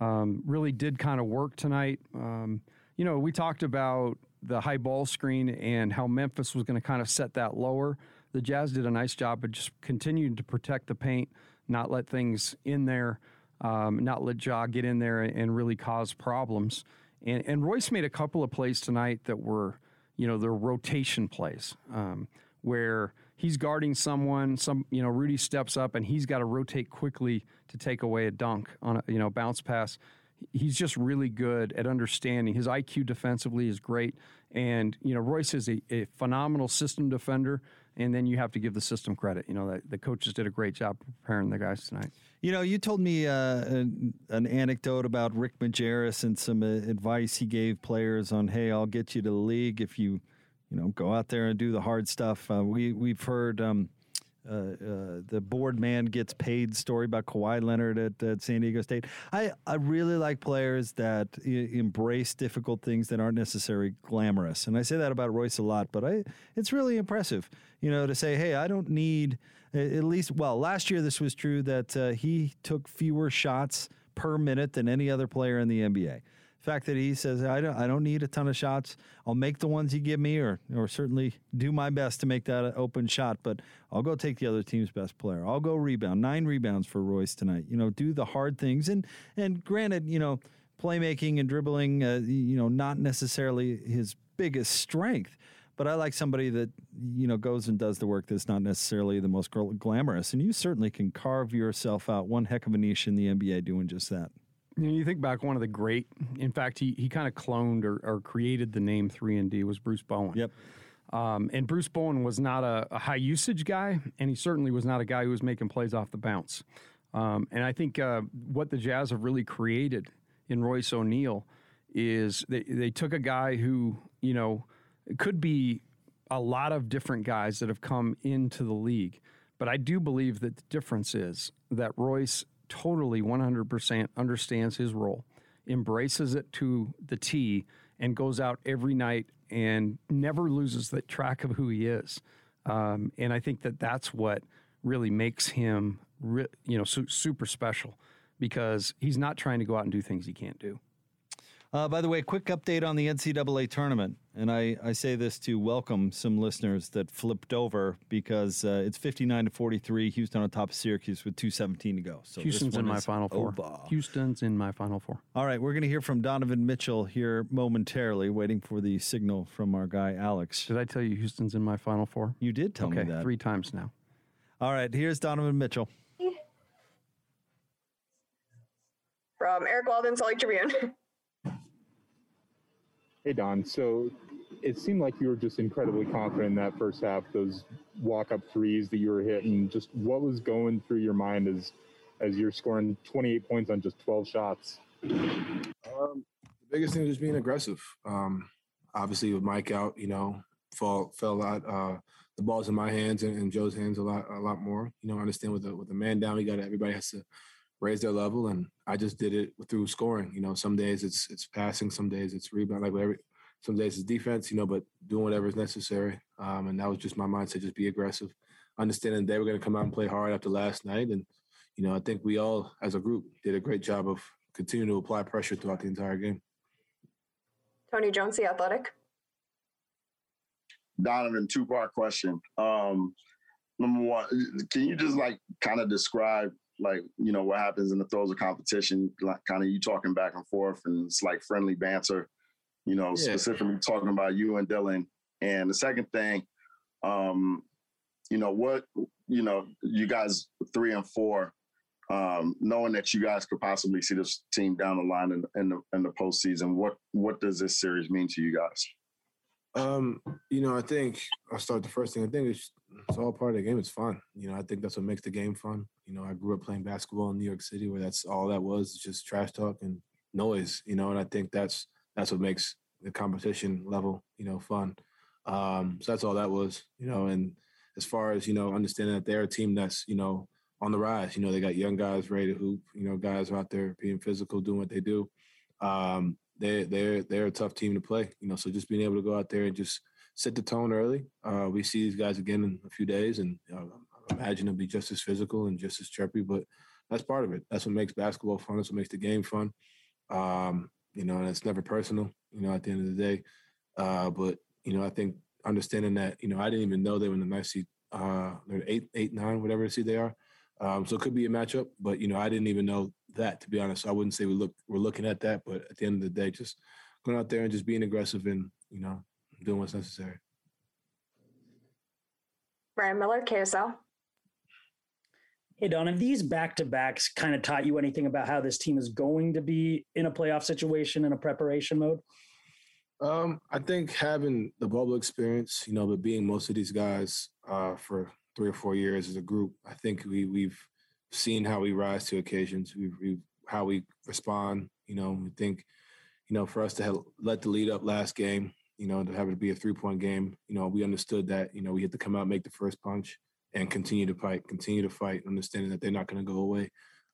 Um, really did kind of work tonight. Um, you know, we talked about the high ball screen and how Memphis was going to kind of set that lower. The Jazz did a nice job of just continuing to protect the paint, not let things in there, um, not let Ja get in there and really cause problems. And, and Royce made a couple of plays tonight that were, you know, the rotation plays um, where he's guarding someone, some, you know, Rudy steps up and he's got to rotate quickly to take away a dunk on a, you know, bounce pass. He's just really good at understanding. His IQ defensively is great. And, you know, Royce is a, a phenomenal system defender. And then you have to give the system credit. You know, the, the coaches did a great job preparing the guys tonight. You know, you told me uh, an, an, anecdote about Rick Majerus and some uh, advice he gave players on, hey, I'll get you to the league if you, you know, go out there and do the hard stuff. Uh, we we've heard um, uh, uh, the board man gets paid story about Kawhi Leonard at, at, San Diego State. I, I really like players that I- embrace difficult things that aren't necessarily glamorous, and I say that about Royce a lot. But I, it's really impressive, you know, to say, hey, I don't need at least. Well, last year this was true that uh, he took fewer shots per minute than any other player in the NBA. Fact that he says I don't I don't need a ton of shots. I'll make the ones you give me, or or certainly do my best to make that an open shot. But I'll go take the other team's best player. I'll go rebound. Nine rebounds for Royce tonight. You know, do the hard things. And and granted, you know, playmaking and dribbling, uh, you know, not necessarily his biggest strength. But I like somebody that you know goes and does the work that's not necessarily the most glamorous, and you certainly can carve yourself out one heck of a niche in the NBA doing just that. You, know, you think back, one of the great, in fact, he, he kind of cloned or, or created the name 3 and D was Bruce Bowen. Yep. Um, and Bruce Bowen was not a, a, high usage guy, and he certainly was not a guy who was making plays off the bounce. Um, and I think uh, what the Jazz have really created in Royce O'Neale is they, they took a guy who, you know, could be a lot of different guys that have come into the league. But I do believe that the difference is that Royce totally 100% understands his role, embraces it to the T, and goes out every night and never loses the track of who he is. Um, and I think that that's what really makes him, you know, su- super special because he's not trying to go out and do things he can't do. Uh, by the way, quick update on the NCAA tournament. And I, I say this to welcome some listeners that flipped over because uh, it's 59 to 43. Houston on top of Syracuse with 217 to go. So Houston's in my final four. Over. Houston's in my final four. All right, we're going to hear from Donovan Mitchell here momentarily, waiting for the signal from our guy Alex. Did I tell you Houston's in my final four? You did tell okay, me that three times now. All right, here's Donovan Mitchell. From Eric Walden, Salt Lake Tribune. Hey, Don. So it seemed like you were just incredibly confident in that first half, those walk up threes that you were hitting. Just what was going through your mind as as you're scoring 28 points on just 12 shots? Um, the biggest thing is just being aggressive. Um, obviously, with Mike out, you know, fall fell a lot. Uh, the ball's in my hands and, and, Joe's hands a lot, a lot more. You know, I understand with the with the man down, we got everybody has to raise their level, and I just did it through scoring. You know, some days it's it's passing, some days it's rebound, like whatever. Some days it's defense, you know, but doing whatever is necessary. Um, and that was just my mindset: just be aggressive, understanding they were going to come out and play hard after last night. And you know, I think we all, as a group, did a great job of continuing to apply pressure throughout the entire game. Tony Jones, the Athletic. Donovan, two part question. Um, number one, can you just like kind of describe like you know what happens in the throes of competition, like kind of you talking back and forth, and it's like friendly banter. You know, yeah. specifically talking about you and Dillon. And the second thing, um, you know what, you know, you guys three and four, um, knowing that you guys could possibly see this team down the line in, in the in the postseason. What what does this series mean to you guys? Um, you know, I think I'll start the first thing. I think it's it's all part of the game. It's fun. You know, I think that's what makes the game fun. You know, I grew up playing basketball in New York City where that's all that was, just trash talk and noise, you know, and I think that's that's what makes the competition level, you know, fun. Um, so that's all that was, you know, and as far as, you know, understanding that they're a team that's, you know, on the rise, you know, they got young guys ready to hoop, you know, guys out there being physical, doing what they do. Um, they they're they're a tough team to play, you know. So just being able to go out there and just set the tone early. Uh, we see these guys again in a few days, and uh, I imagine it'll be just as physical and just as chirpy. But that's part of it. That's what makes basketball fun. That's what makes the game fun. Um, you know, and it's never personal. You know, at the end of the day. Uh, but you know, I think understanding that you know I didn't even know they were in the nice seat. Uh, they're eight, eight, nine, whatever seat they are. Um, so it could be a matchup, but you know I didn't even know that to be honest. I wouldn't say we look we're looking at that, but at the end of the day, just going out there and just being aggressive and you know doing what's necessary. Brian Miller, KSL. Hey, Don, have these back to backs kind of taught you anything about how this team is going to be in a playoff situation in a preparation mode? Um, I think having the bubble experience, you know, but being most of these guys uh, for three or four years as a group, I think we we've seen how we rise to occasions. We've, we've how we respond. You know, we think, you know, for us to have, let the lead up last game, you know, to have it be a three point game, you know, we understood that, you know, we had to come out, make the first punch and continue to fight, continue to fight, understanding that they're not going to go away.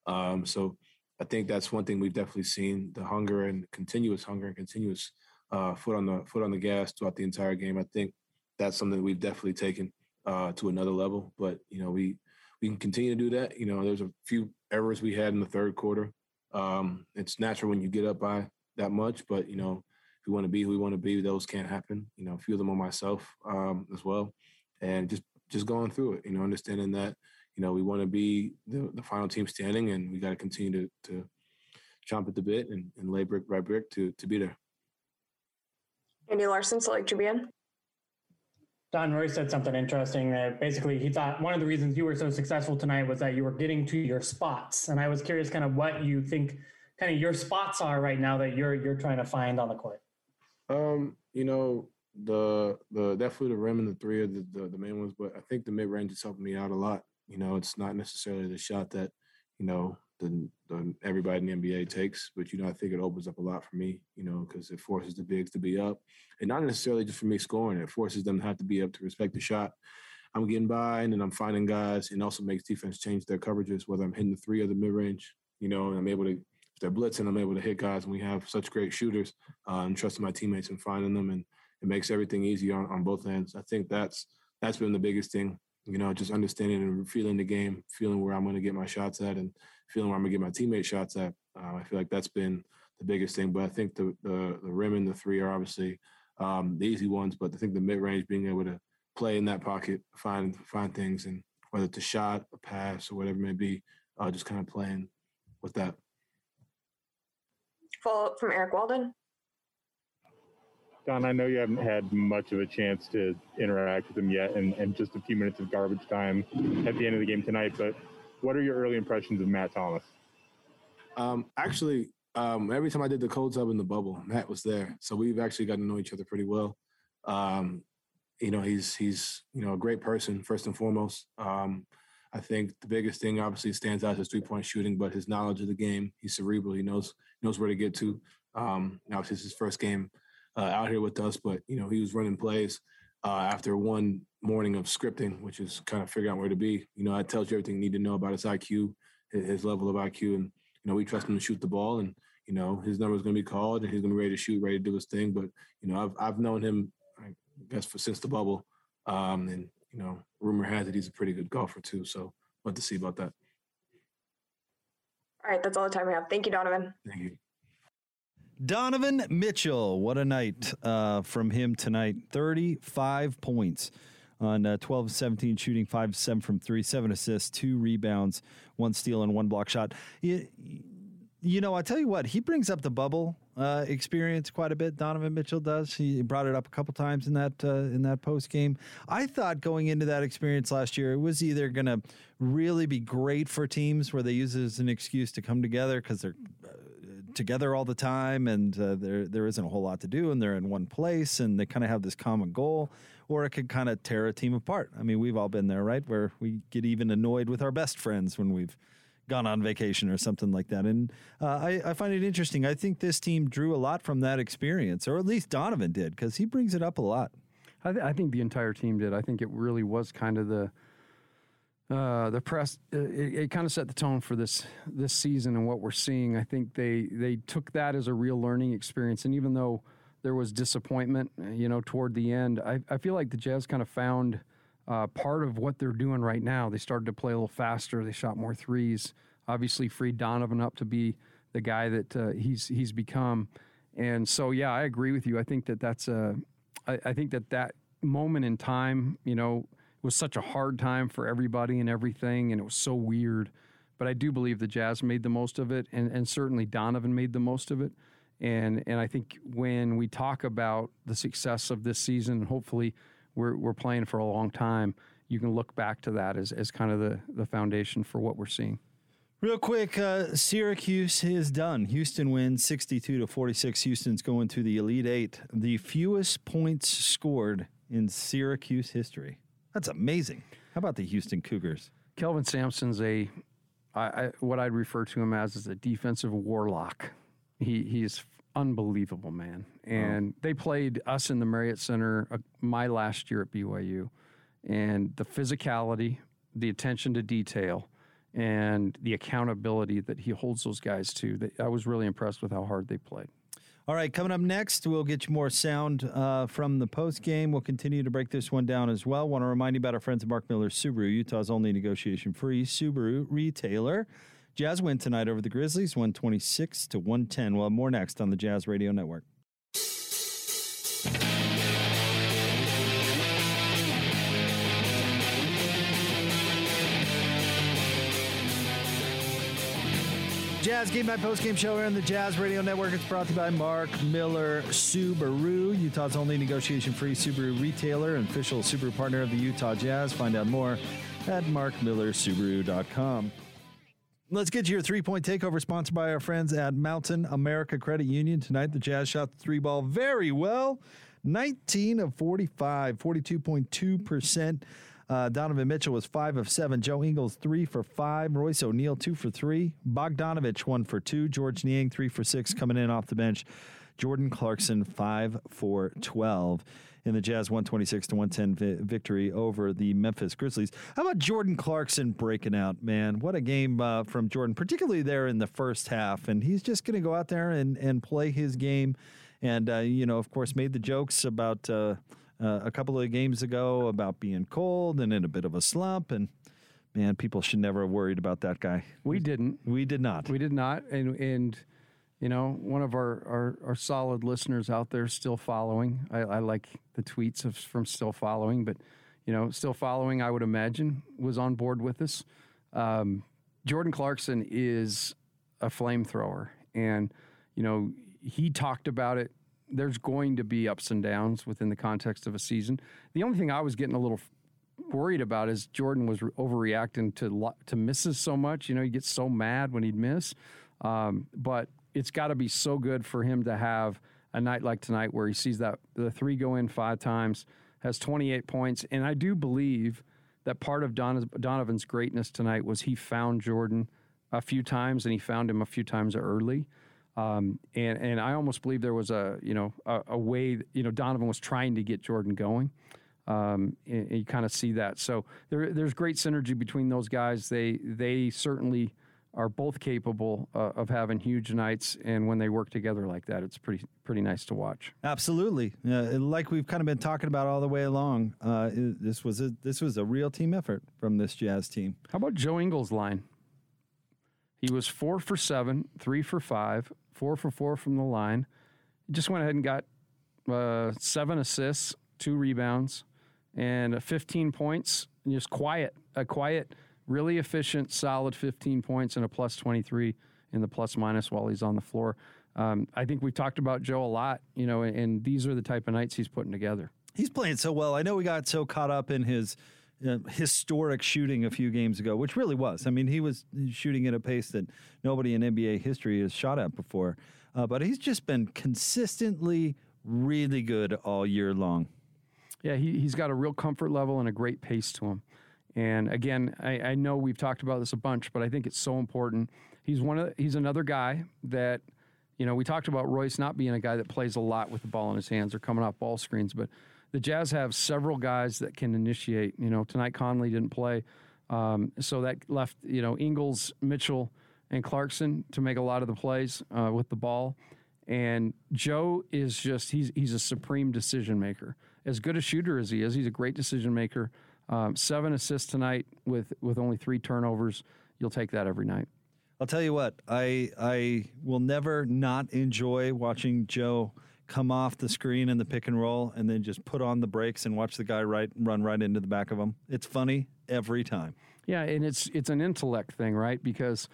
Um, so I think that's one thing we've definitely seen the hunger and continuous hunger and continuous uh, foot on the foot on the gas throughout the entire game. I think that's something that we've definitely taken uh, to another level. But you know, we we can continue to do that. You know, there's a few errors we had in the third quarter. Um, it's natural when you get up by that much, but you know, if we want to be who we want to be, those can't happen. You know, a few of them on myself um, as well, and just just going through it. You know, understanding that you know we want to be the, the final team standing, and we got to continue to to chomp at the bit and, and lay brick by brick to to be there. Andy Larsen, Select Tribune. Don Roy said something interesting that basically he thought one of the reasons you were so successful tonight was that you were getting to your spots. And I was curious kind of what you think kind of your spots are right now that you're you're trying to find on the court. Um, you know, the the definitely the rim and the three are the, the, the main ones, but I think the mid range is helping me out a lot. You know, it's not necessarily the shot that, you know, the, the everybody in the NBA takes, but you know, I think it opens up a lot for me, you know, because it forces the bigs to be up. And not necessarily just for me scoring, it forces them to have to be up to respect the shot. I'm getting by and then I'm finding guys and also makes defense change their coverages, whether I'm hitting the three or the mid range, you know, and I'm able to if they're blitzing, I'm able to hit guys and we have such great shooters. Uh, I'm trusting my teammates and finding them and it makes everything easy on, on both ends. I think that's that's been the biggest thing, you know, just understanding and feeling the game, feeling where I'm going to get my shots at, and feeling where I'm going to get my teammate shots at. Uh, I feel like that's been the biggest thing. But I think the the, the rim and the three are obviously um, the easy ones. But I think the mid range, being able to play in that pocket, find find things, and whether it's a shot, a pass, or whatever it may be, uh, just kind of playing with that. Follow up from Eric Walden. Don, I know you haven't had much of a chance to interact with him yet, and, and just a few minutes of garbage time at the end of the game tonight. But what are your early impressions of Matt Thomas? Um, actually, um, every time I did the cold tub in the bubble, Matt was there, so we've actually gotten to know each other pretty well. Um, you know, he's he's you know a great person first and foremost. Um, I think the biggest thing obviously stands out is his three point shooting, but his knowledge of the game. He's cerebral. He knows knows where to get to. Um, obviously, it's his first game uh, out here with us, but you know he was running plays uh, after one morning of scripting, which is kind of figuring out where to be. You know, that tells you everything you need to know about his IQ, his, level of IQ, and you know we trust him to shoot the ball, and you know his number is going to be called, and he's going to be ready to shoot, ready to do his thing. But you know, I've I've known him, I guess, for since the bubble, um, and you know, rumor has it he's a pretty good golfer too. So, what to see about that. All right, that's all the time we have. Thank you, Donovan. Thank you. Donovan Mitchell, what a night uh, from him tonight. 35 points on uh, 12 17 shooting, 5 7 from 3, 7 assists, 2 rebounds, 1 steal, and 1 block shot. You, you know, I tell you what, he brings up the bubble uh, experience quite a bit. Donovan Mitchell does. He brought it up a couple times in that uh, in that post game. I thought going into that experience last year, it was either going to really be great for teams where they use it as an excuse to come together because they're uh, together all the time and uh, there there isn't a whole lot to do and they're in one place and they kind of have this common goal or it could kind of tear a team apart. I mean, we've all been there, right? Where we get even annoyed with our best friends when we've gone on vacation or something like that. And uh, I, I find it interesting. I think this team drew a lot from that experience, or at least Donovan did, because he brings it up a lot. I, th- I think the entire team did. I think it really was kind of the uh, the press. Uh, it, it kind of set the tone for this this season and what we're seeing. I think they they took that as a real learning experience, and even though there was disappointment, uh, you know, toward the end, I, I feel like the Jazz kind of found. Uh, part of what they're doing right now. They started to play a little faster. They shot more threes. Obviously, freed Donovan up to be the guy that uh, he's he's become. And so, yeah, I agree with you. I think that that's a. I, I think that that moment in time, you know, was such a hard time for everybody and everything, and it was so weird. But I do believe the Jazz made the most of it, and, and certainly Donovan made the most of it. And and I think when we talk about the success of this season, hopefully we're we're playing for a long time. You can look back to that as, as kind of the, the foundation for what we're seeing. Real quick, uh, Syracuse is done. Houston wins 62 to 46. Houston's going to the Elite Eight, the fewest points scored in Syracuse history. That's amazing. How about the Houston Cougars? Kelvin Sampson's a I, I, what I'd refer to him as is a defensive warlock. He he's unbelievable, man. And oh. they played us in the Marriott Center uh, my last year at BYU, and the physicality, the attention to detail, and the accountability that he holds those guys to. That I was really impressed with how hard they played. All right, coming up next, we'll get you more sound uh, from the post game. We'll continue to break this one down as well. Want to remind you about our friends at Mark Miller Subaru, Utah's only negotiation free Subaru retailer. Jazz win tonight over the Grizzlies, 126 to 110. We'll have more next on the Jazz Radio Network. Jazz Game Night Post Game Show here on the Jazz Radio Network. It's brought to you by Mark Miller Subaru, Utah's only negotiation free Subaru retailer and official Subaru partner of the Utah Jazz. Find out more at markmillersubaru.com. Let's get to your three point takeover, sponsored by our friends at Mountain America Credit Union. Tonight, the Jazz shot the three ball very well 19 of 45, 42.2%. Uh, Donovan Mitchell was five of seven. Joe Ingles three for five. Royce O'Neale two for three. Bogdanovich one for two. George Niang three for six coming in off the bench. Jordan Clarkson five for twelve in the Jazz 126 to 110 vi- victory over the Memphis Grizzlies. How about Jordan Clarkson breaking out, man? What a game uh, from Jordan, particularly there in the first half. And he's just going to go out there and, and play his game. And, uh, you know, of course, made the jokes about uh, a couple of games ago about being cold and in a bit of a slump. And, man, people should never have worried about that guy. We didn't. We did not. We did not. And, and, you know, one of our, our, our solid listeners out there still following. I, I like the tweets of, from still following, but, you know, still following, I would imagine, was on board with us. Um, Jordan Clarkson is a flamethrower. And, you know, he talked about it. There's going to be ups and downs within the context of a season. The only thing I was getting a little worried about is Jordan was overreacting to to misses so much. You know, he gets so mad when he'd miss. Um, but it's got to be so good for him to have a night like tonight where he sees that the three go in five times, has 28 points, and I do believe that part of Don- Donovan's greatness tonight was he found Jordan a few times and he found him a few times early. Um, and and I almost believe there was a you know a, a way you know Donovan was trying to get Jordan going. Um, and, and you kind of see that. So there, there's great synergy between those guys. They they certainly are both capable uh, of having huge nights, and when they work together like that, it's pretty pretty nice to watch. Absolutely, uh, like we've kind of been talking about all the way along. Uh, it- this was a this was a real team effort from this Jazz team. How about Joe Ingles' line? He was four for seven, three for five, four for four from the line. Just went ahead and got uh, seven assists, two rebounds, and uh, 15 points. And just quiet, a quiet, really efficient, solid 15 points and a plus 23 in the plus minus while he's on the floor. Um, I think we've talked about Joe a lot, you know, and these are the type of nights he's putting together. He's playing so well. I know we got so caught up in his historic shooting a few games ago, which really was. I mean, he was shooting at a pace that nobody in NBA history has shot at before. Uh, but he's just been consistently really good all year long. Yeah, he, he's got a real comfort level and a great pace to him. And again, I, I know we've talked about this a bunch, but I think it's so important. He's one of he's another guy that, you know, we talked about Royce not being a guy that plays a lot with the ball in his hands or coming off ball screens, but the Jazz have several guys that can initiate. You know, tonight Conley didn't play, um, so that left you know Ingles, Mitchell, and Clarkson to make a lot of the plays uh, with the ball. And Joe is just he's he's a supreme decision maker. As good a shooter as he is, he's a great decision maker. Um, seven assists tonight with with only three turnovers. You'll take that every night. I'll tell you what, I I will never not enjoy watching Joe come off the screen in the pick and roll and then just put on the brakes and watch the guy right run right into the back of him. It's funny every time. Yeah, and it's it's an intellect thing, right? Because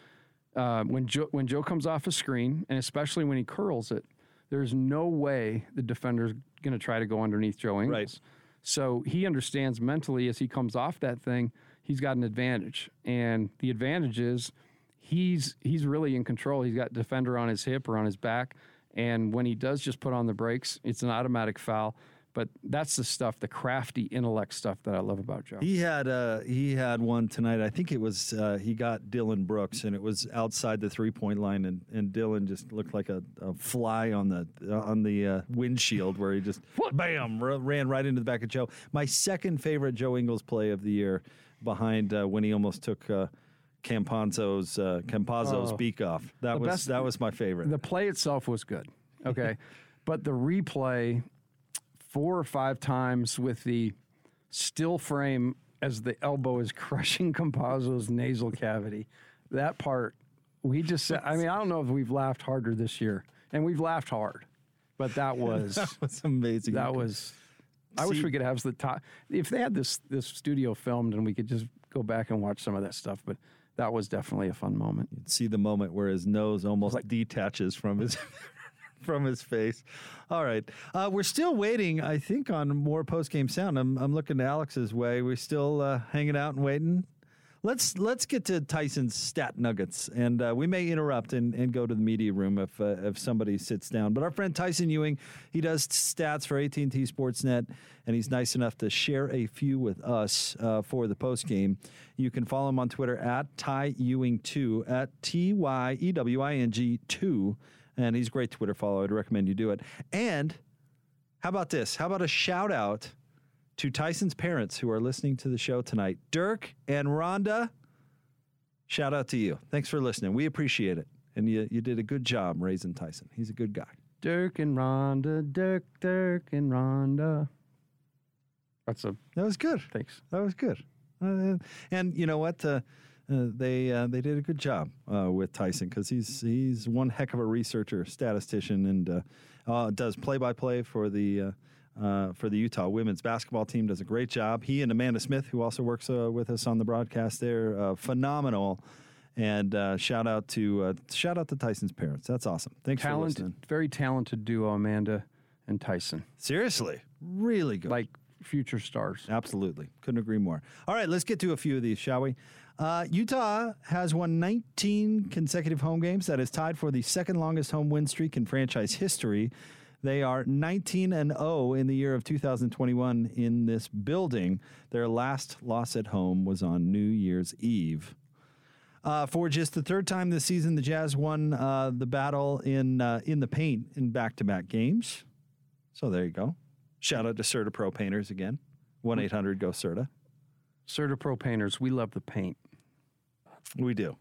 uh, when Joe when Joe comes off a screen, and especially when he curls it, there's no way the defender's going to try to go underneath Joe Ingles. Right. So he understands mentally as he comes off that thing, he's got an advantage, and the advantage is he's he's really in control. He's got defender on his hip or on his back, and when he does just put on the brakes, it's an automatic foul. But that's the stuff, the crafty intellect stuff that I love about Joe. He had uh, he had one tonight. I think it was uh, he got Dillon Brooks, and it was outside the three point line, and, and Dillon just looked like a, a fly on the on the uh, windshield where he just bam r- ran right into the back of Joe. My second favorite Joe Ingles play of the year, behind uh, when he almost took. Campazzo's uh, Campazzo's Oh. beak off. That was best- that was my favorite. The play itself was good. Okay. but the replay four or five times with the still frame as the elbow is crushing Campazzo's nasal cavity. That part We just, said- I mean, I don't know if we've laughed harder this year, and we've laughed hard, but that was that was amazing. That was. I wish we could have the top. If they had this this studio filmed and we could just go back and watch some of that stuff, but that was definitely a fun moment. You'd see the moment where his nose almost detaches from his from his face. All right, uh, we're still waiting. I think on more post game sound. I'm I'm looking to Alex's way. We're still uh, hanging out and waiting. Let's let's get to Tyson's stat nuggets, and uh, we may interrupt and, and go to the media room if uh, if somebody sits down. But our friend Tyson Ewing, he does stats for AT and T Sportsnet, and he's nice enough to share a few with us uh, for the post game. You can follow him on Twitter at Ty Ewing two at T Y E W I N G two, and he's a great Twitter follow. I'd recommend you do it. And how about this? How about a shout out? To Tyson's parents who are listening to the show tonight. Dirk and Rhonda, shout out to you. Thanks for listening. We appreciate it. And you, you did a good job raising Tyson. He's a good guy. Dirk and Rhonda, Dirk, Dirk and Rhonda. That's a that was good. Thanks. That was good. Uh, and you know what? Uh, uh, they uh, they did a good job uh, with Tyson because he's he's one heck of a researcher, statistician, and uh, uh, does play by play for the uh, for the Utah women's basketball team. Does a great job. He and Amanda Smith, who also works uh, with us on the broadcast, there, uh, phenomenal. And uh, shout out to uh, shout out to Tyson's parents. That's awesome. Thanks for listening. very talented duo, Amanda and Tyson. Seriously, really good. Like future stars. Absolutely. Couldn't agree more. All right, let's get to a few of these, shall we? Uh, Utah has won 19 consecutive home games. That is tied for the second longest home win streak in franchise history. They are 19 and 0 in the year of 2021 in this building. Their last loss at home was on New Year's Eve. Uh, for just the third time this season, the Jazz won uh, the battle in uh, in the paint in back-to-back games. So there you go. Shout out to CertaPro Painters again. One eight hundred go Serta. CertaPro Painters, we love the paint. We do.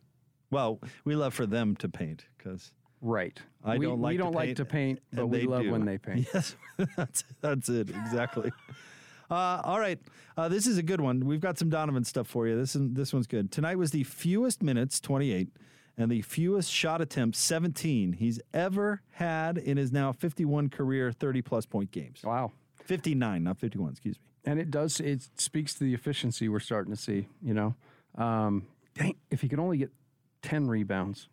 Well, we love for them to paint because right. I we, don't like we to don't like paint, to paint, but we love do. when they paint. Yes, that's that's it exactly. Uh, all right, uh, this is a good one. We've got some Donovan stuff for you. This is, this one's good. Tonight was the fewest minutes, 28, and the fewest shot attempts, 17, he's ever had in his now 51 career 30 plus point games. Wow. 59, not 51, excuse me. And it does, it speaks to the efficiency we're starting to see, you know. Um, dang, if he could only get 10 rebounds.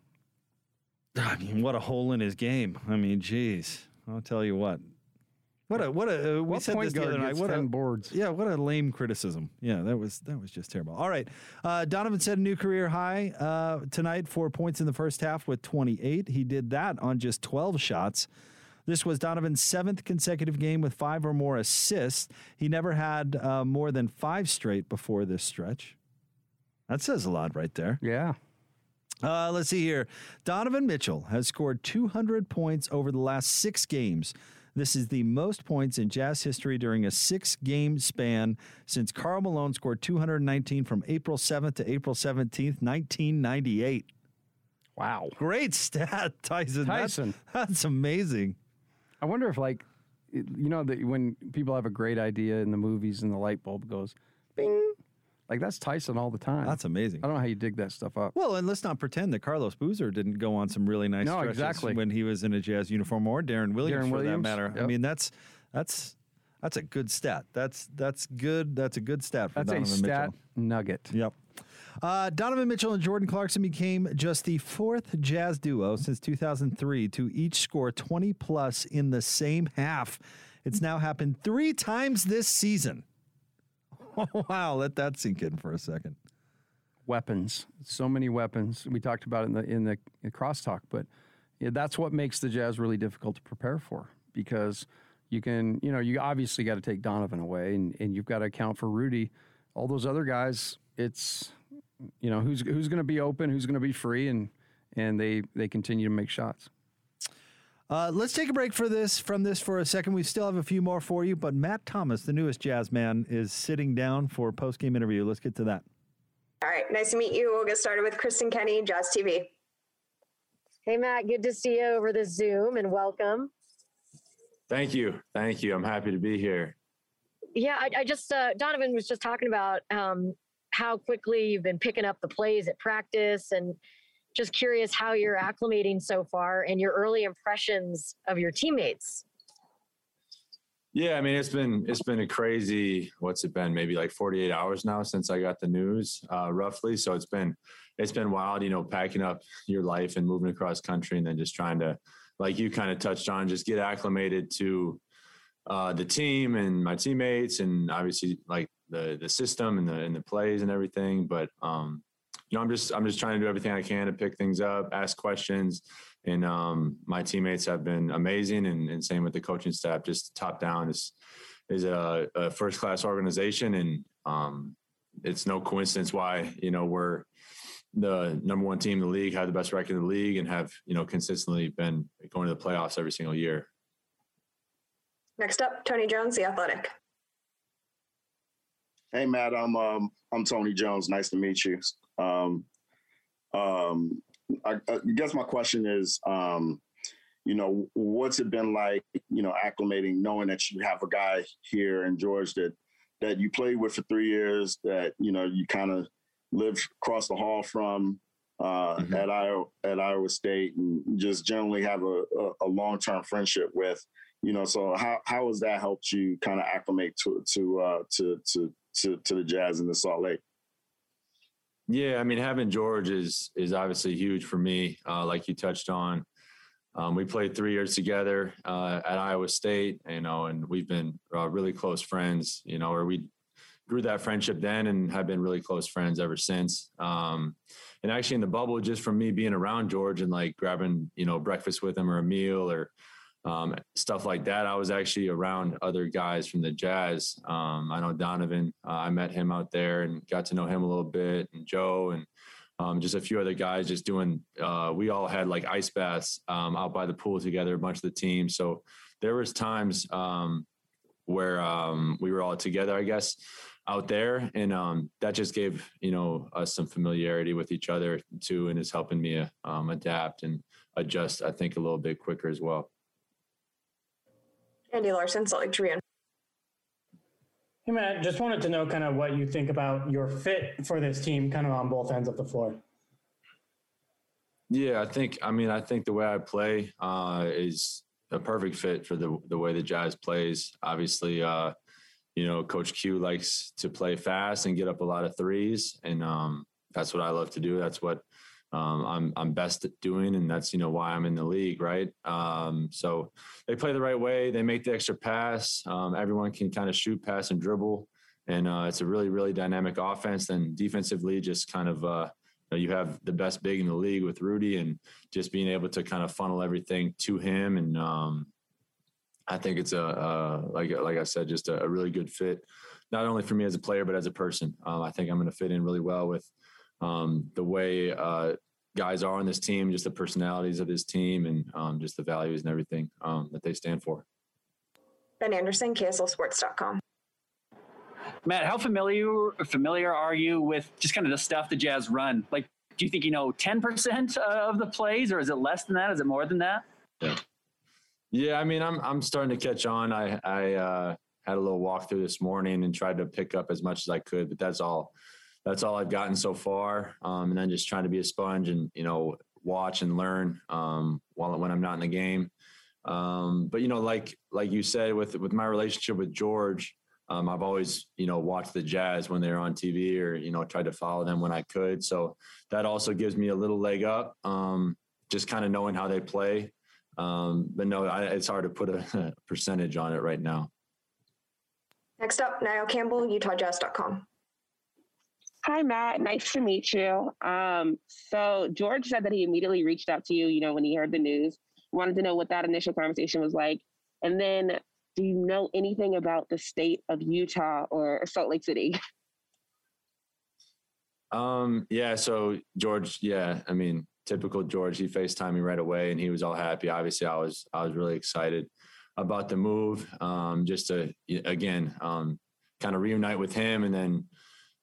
I mean, what a hole in his game. I mean, geez, I'll tell you what. What a what a uh, we What said point this the other night. What 10 a boards? Yeah, what a lame criticism. Yeah, that was that was just terrible. All right, uh, Donovan set a new career high uh, tonight. Four points in the first half with 28. He did that on just 12 shots. This was Donovan's seventh consecutive game with five or more assists. He never had uh, more than five straight before this stretch. That says a lot right there. Yeah. Uh, let's see here. Donovan Mitchell has scored 200 points over the last six games. This is the most points in Jazz history during a six game span since Karl Malone scored 219 from April 7th to April 17th, 1998. Wow. Great stat, Tyson. That's- Tyson. That's, amazing. I wonder if, like, you know, that when people have a great idea in the movies and the light bulb goes bing, like that's Tyson all the time. That's amazing. I don't know how you dig that stuff up. Well, and let's not pretend that Carlos Boozer didn't go on some really nice No, stretches exactly. when he was in a Jazz uniform, or Deron Williams Deron for that Williams, matter. I mean, that's that's that's a good stat. That's that's good. That's a good stat for That's Donovan a stat Mitchell. nugget. Yep. Uh, Donovan Mitchell and Jordan Clarkson became just the fourth Jazz duo since 2003 to each score 20 plus in the same half. It's now happened three times this season. wow, let that sink in for a second. Weapons, so many weapons. We talked about it in the in the crosstalk, but yeah, that's what makes the Jazz really difficult to prepare for because you can, you know, you obviously got to take Donovan away, and, and you've got to account for Rudy. All those other guys, it's you know who's who's going to be open, who's going to be free, and and they they continue to make shots. Uh, let's take a break for this from this for a second. We still have a few more for you, but Matt Thomas, the newest Jazz man, is sitting down for a post game interview. Let's get to that. All right, nice to meet you. We'll get started with Kristen Kenny, Jazz TV. Hey, Matt, good to see you over the Zoom and welcome. Thank you. Thank you. I'm happy to be here. Yeah, I, I just, uh, Donovan was just talking about um, how quickly you've been picking up the plays at practice. And just curious how you're acclimating so far and your early impressions of your teammates. Yeah, I mean it's been it's been a crazy what's it been? Maybe like 48 hours now since I got the news uh, roughly. So it's been it's been wild you know packing up your life and moving across country and then just trying to like you kind of touched on just get acclimated to uh, the team and my teammates and obviously like the the system and the and the plays and everything. But um you know I'm just I'm just trying to do everything I can to pick things up ask questions. And um, my teammates have been amazing. And, and, same with the coaching staff just top down is is a, a first class organization. And um, it's no coincidence why you know we're the number one team in the league have the best record in the league and have you know consistently been going to the playoffs every single year. Next up tony jones the athletic hey matt i'm um, i'm tony jones nice to meet you um, um, I, I guess my question is, um, you know, what's it been like, you know, acclimating, knowing that you have a guy here in George that that you played with for three years, that you know you kind of lived across the hall from uh, mm-hmm. at Iowa at Iowa State, and just generally have a, a, a long term friendship with. You know, so how how has that helped you kind of acclimate to to uh, to to to to the Jazz in the Salt Lake? Yeah, I mean, having George is is obviously huge for me. Uh, like you touched on, um, we played three years together uh, at Iowa State, you know, and we've been uh, really close friends. You know, or we grew that friendship then and have been really close friends ever since. Um, and actually, in the bubble, just from me being around George and like grabbing, you know, breakfast with him or a meal or um, stuff like that. I was actually around other guys from the Jazz. Um, I know Donovan. Uh, I met him out there and got to know him a little bit, and Joe, and um, just a few other guys. Just doing. Uh, we all had like ice baths um, out by the pool together, a bunch of the team. So there was times um, where um, we were all together. I guess out there and um, that just gave you know us some familiarity with each other too and is helping me um, adapt and adjust i think a little bit quicker as well Andy Larsen, Salt Lake Tribune. Hey, Matt, just wanted to know kind of what you think about your fit for this team, kind of on both ends of the floor. Yeah, I think, I mean, I think the way I play uh, is a perfect fit for the, the way the Jazz plays. Obviously, uh, you know, Coach Q likes to play fast and get up a lot of threes. And um, that's what I love to do. That's what um, I'm I'm best at doing, and that's you know why I'm in the league, right? Um, so they play the right way. They make the extra pass. Um, everyone can kind of shoot, pass, and dribble, and uh, it's a really really dynamic offense. Then defensively, just kind of uh, you, know, you have the best big in the league with Rudy, and just being able to kind of funnel everything to him, and um, I think it's a uh, like like I said, just a, a, really good fit, not only for me as a player but as a person. Um, I think I'm going to fit in really well with um, the way uh, guys are on this team, just the personalities of this team, and um, just the values and everything um, that they stand for. Ben Anderson, KSLSports.com. Matt, how familiar familiar are you with just kind of the stuff the Jazz run? Like, do you think you know ten percent of the plays, or is it less than that? Is it more than that? Yeah, yeah. I mean, I'm I'm starting to catch on. I I uh, had a little walkthrough this morning and tried to pick up as much as I could, but that's all that's all I've gotten so far. Um, and then just trying to be a sponge and you know watch and learn um, while when I'm not in the game. Um, but you know, like like you said, with with my relationship with George, um, I've always you know watched the Jazz when they're on TV or you know tried to follow them when I could. So that also gives me a little leg up, um, just kind of knowing how they play. Um, but no, I, it's hard to put a percentage on it right now. Next up, Niall Campbell, UtahJazz.com. Hi, Matt. Nice to meet you. Um, so George said that he immediately reached out to you, you know, when he heard the news. Wanted to know what that initial conversation was like. And then do you know anything about the state of Utah or Salt Lake City? Um, yeah, so George, yeah, I mean, typical George, he FaceTimed me right away and he was all happy. Obviously, I was I was really excited about the move. Um, just to again, um, kind of reunite with him and then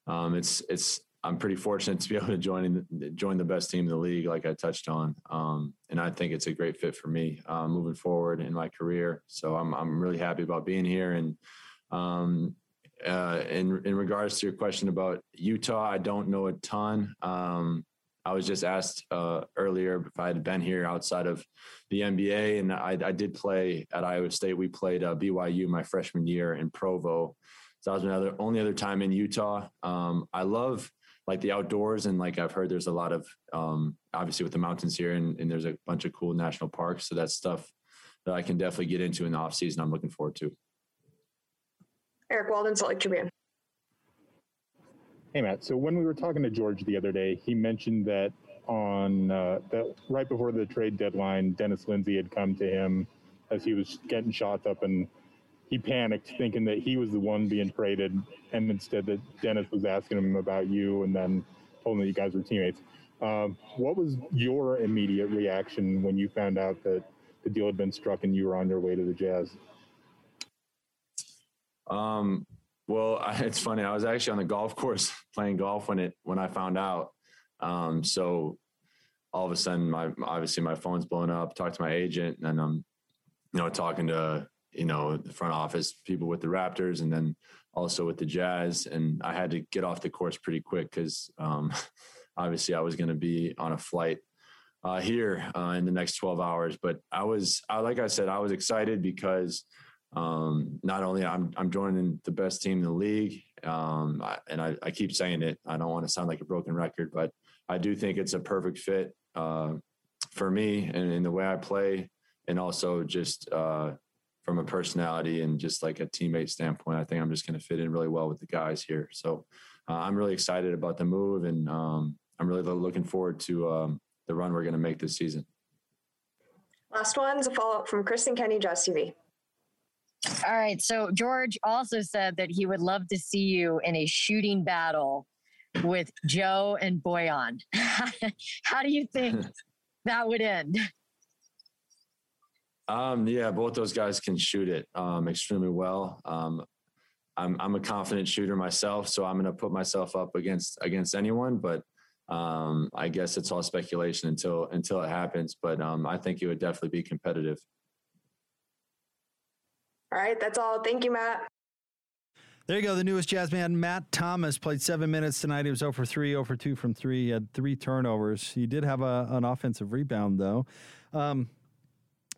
um, it's it's I'm pretty fortunate to be able to join join the best team in the league, like I touched on, um, and I think it's a great fit for me uh, moving forward in my career. So I'm I'm really happy about being here. And um, uh, in in regards to your question about Utah, I don't know a ton. Um, I was just asked uh, earlier if I had been here outside of the NBA, and I, I did play at Iowa State. We played uh, BYU my freshman year in Provo. So that was my other, only other time in Utah. Um, I love like the outdoors, and like I've heard, there's a lot of um, obviously with the mountains here, and, and there's a bunch of cool national parks. So that's stuff that I can definitely get into in the off season. I'm looking forward to. Eric Walden, Salt Lake Tribune. Hey Matt, so when we were talking to George the other day, he mentioned that on uh, that right before the trade deadline, Dennis Lindsey had come to him as he was getting shots up, and he panicked, thinking that he was the one being traded, and instead that Dennis was asking him about you, and then told him that you guys were teammates. Um, what was your immediate reaction when you found out that the deal had been struck and you were on your way to the Jazz? Um, well, I, it's funny. I was actually on the golf course playing golf when it when I found out. Um, so all of a sudden, my obviously my phone's blowing up. Talk to my agent, and I'm, you know, talking to you know the front office people with the Raptors, and then also with the Jazz. And I had to get off the course pretty quick because um, obviously I was going to be on a flight uh, here uh, in the next 12 hours. But I was, I, like I said, I was excited because um, not only I'm I'm joining the best team in the league, um, I, and I, I, keep saying it. I don't want to sound like a broken record, but I do think it's a perfect fit uh, for me and in the way I play, and also just uh, from a personality and just like a teammate standpoint. I think I'm just going to fit in really well with the guys here. So uh, I'm really excited about the move, and um, I'm really looking forward to um, the run we're going to make this season. Last one's a follow up from Kristen Kenny, Jazz TV. All right. So George also said that he would love to see you in a shooting battle with Joe and Bojan. How do you think that would end? Um, yeah, both those guys can shoot it um, extremely well. Um, I'm I'm a confident shooter myself, so I'm going to put myself up against against anyone. But um, I guess it's all speculation until until it happens. But um, I think it would definitely be competitive. All right, that's all. Thank you, Matt. There you go. The newest jazz man, Matt Thomas, played seven minutes tonight. He was 0 for 3, 0 for 2 from 3. He had three turnovers. He did have a, an offensive rebound, though. Um,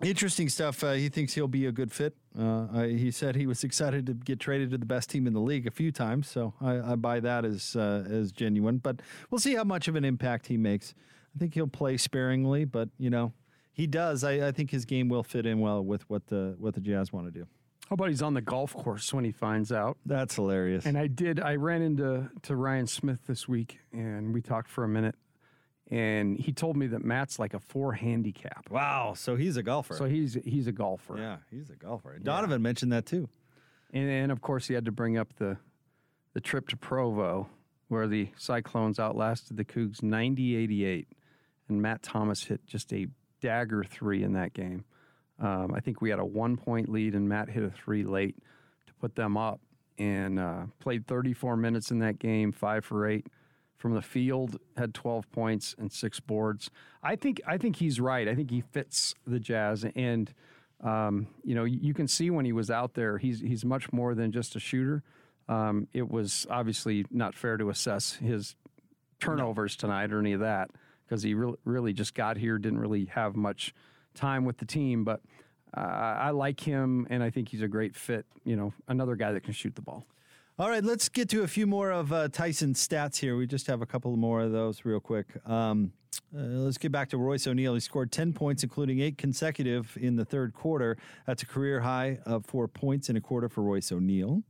interesting stuff. Uh, he thinks he'll be a good fit. Uh, I, he said he was excited to get traded to the best team in the league a few times, so I, I buy that as uh, as genuine. But we'll see how much of an impact he makes. I think he'll play sparingly, but you know he does. I, I think his game will fit in well with what the what the Jazz want to do. How about he's on the golf course when he finds out? That's hilarious. And I did. I ran into to Ryan Smith this week, and we talked for a minute. And he told me that Matt's like a four handicap. Wow! So he's a golfer. So he's he's a golfer. Yeah, he's a golfer. Donovan yeah. mentioned that too. And, and of course, he had to bring up the the trip to Provo, where the Cyclones outlasted the Cougs 90-88, and Matt Thomas hit just a dagger three in that game. Um, I think we had a one point lead, and Matt hit a three late to put them up and uh, played 34 minutes in that game, five for eight from the field, had 12 points and six boards. I think I think he's right. I think he fits the Jazz, and um, you know you can see when he was out there, he's he's much more than just a shooter. Um, it was obviously not fair to assess his turnovers tonight or any of that because he really, really just got here, didn't really have much time with the team, but uh, I like him, and I think he's a great fit. You know, another guy that can shoot the ball. All right, let's get to a few more of uh, Tyson's stats here. We just have a couple more of those real quick. Um, uh, let's get back to Royce O'Neale. He scored 10 points, including eight consecutive in the third quarter. That's a career high of four points in a quarter for Royce O'Neale.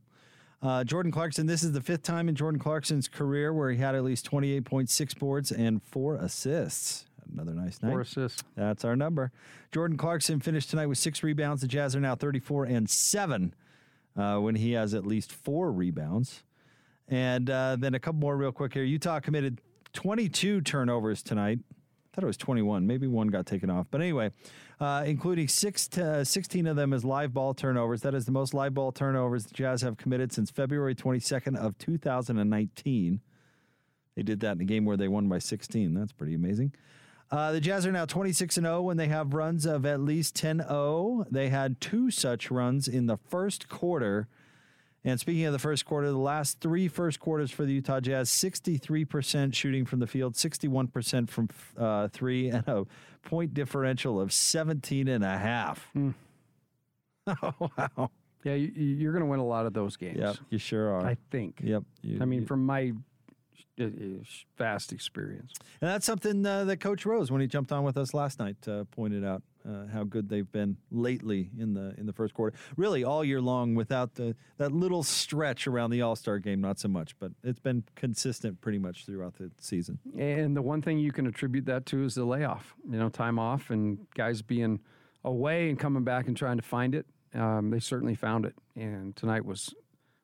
Uh, Jordan Clarkson, this is the fifth time in Jordan Clarkson's career where he had at least 28.6 boards and four assists. Another nice night. Four assists. That's our number. Jordan Clarkson finished tonight with six rebounds. The Jazz are now 34 and seven uh, when he has at least four rebounds. And uh, then a couple more real quick here. Utah committed 22 turnovers tonight. I thought it was 21. Maybe one got taken off. But anyway, uh, including six to, 16 of them as live ball turnovers. That is the most live ball turnovers the Jazz have committed since February 22nd of 2019. They did that in a game where they won by 16. That's pretty amazing. Uh, the Jazz are now 26 and 0 when they have runs of at least 10 0. They had two such runs in the first quarter. And speaking of the first quarter, the last three first quarters for the Utah Jazz 63% shooting from the field, 61% from uh, three, and a point differential of 17 and a half. oh, wow. Yeah, you, you're going to win a lot of those games. Yep, you sure are. I think. Yep. I mean, from my vast experience. And that's something uh, that Coach Rose, when he jumped on with us last night, uh, pointed out uh, how good they've been lately in the in the first quarter. Really, all year long, without the that little stretch around the All Star game, not so much, but it's been consistent pretty much throughout the season. And the one thing you can attribute that to is the layoff. You know, time off and guys being away and coming back and trying to find it. Um, they certainly found it, and tonight was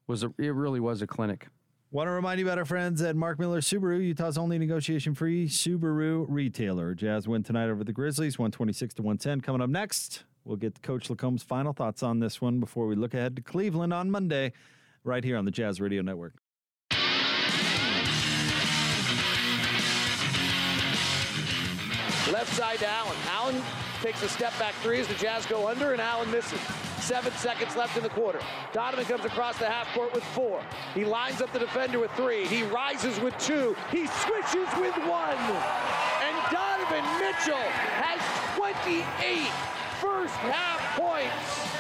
was a, it really was a clinic. Want to remind you about our friends at Mark Miller Subaru, Utah's only negotiation free Subaru retailer. Jazz win tonight over the Grizzlies, 126 to 110. Coming up next, we'll get Coach LaComb's final thoughts on this one before we look ahead to Cleveland on Monday, right here on the Jazz Radio Network. Left side to Allen. Allen takes a step back three as the Jazz go under, and Allen misses. Seven seconds left in the quarter. Donovan comes across the half court with four. He lines up the defender with three. He rises with two. He switches with one. And Donovan Mitchell has 28 first half points.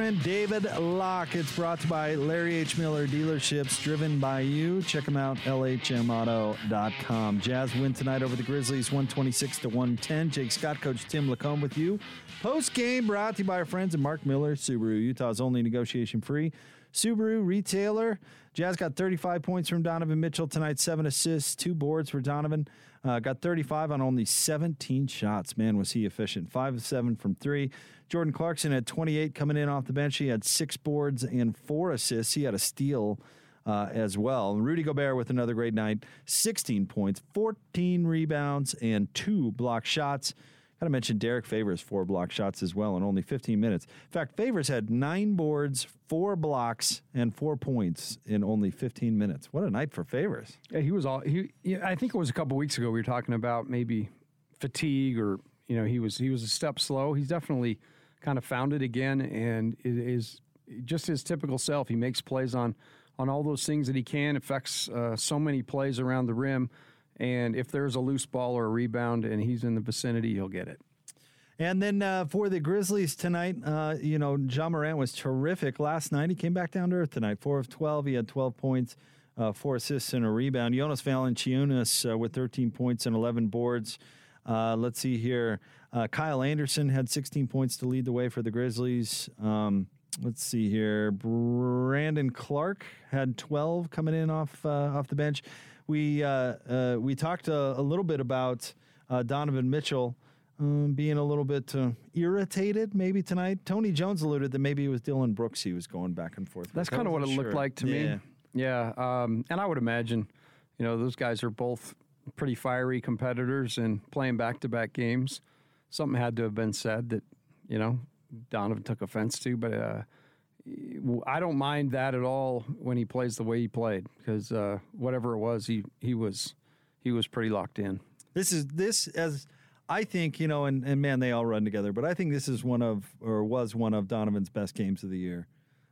Friend David Locke. It's brought to by Larry H. Miller Dealerships, driven by you. Check them out, lhmauto.com. Jazz win tonight over the Grizzlies, 126 to 110. Jake Scott, Coach Tim LaComb with you. Post game brought to you by our friends at Mark Miller Subaru, Utah's only negotiation free Subaru retailer. Jazz got 35 points from Donovan Mitchell tonight, seven assists, two boards for Donovan. Uh, got 35 on only 17 shots. Man, was he efficient. Five of seven from three. Jordan Clarkson had 28 coming in off the bench. He had six boards and four assists. He had a steal uh, as well. Rudy Gobert with another great night 16 points, 14 rebounds, and two block shots. Got to mention Derrick Favors, four block shots as well in only 15 minutes. In fact, Favors had nine boards, four blocks, and four points in only 15 minutes. What a night for Favors. Yeah, he was all he. Yeah, I think it was a couple weeks ago we were talking about maybe fatigue or you know he was he was a step slow. He's definitely kind of found it again, and is just his typical self. He makes plays on on all those things that he can. Affects uh, so many plays around the rim. And if there's a loose ball or a rebound and he's in the vicinity, he'll get it. And then uh, for the Grizzlies tonight, uh, you know, Ja Morant was terrific last night. He came back down to earth tonight. Four of 12. He had 12 points, uh, four assists, and a rebound. Jonas Valanciunas uh, with 13 points and 11 boards. Uh, let's see here. Uh, Kyle Anderson had 16 points to lead the way for the Grizzlies. Um, let's see here. Brandon Clarke had 12 coming in off off the bench. We we talked a, a, little bit about Donovan Mitchell um, being a little bit uh, irritated maybe tonight. Tony Jones alluded that maybe it was Dillon Brooks he was going back and forth. That's kind of what it sure. looked like to yeah. me. Yeah, um, and I would imagine, you know, those guys are both pretty fiery competitors and playing back-to-back games. Something had to have been said that, you know, Donovan took offense to, but uh, I don't mind that at all when he plays the way he played because uh, whatever it was, he he was he was pretty locked in. This is this as I think, you know, and, and man, they all run together, but I think this is one of, or was one of Donovan's best games of the year.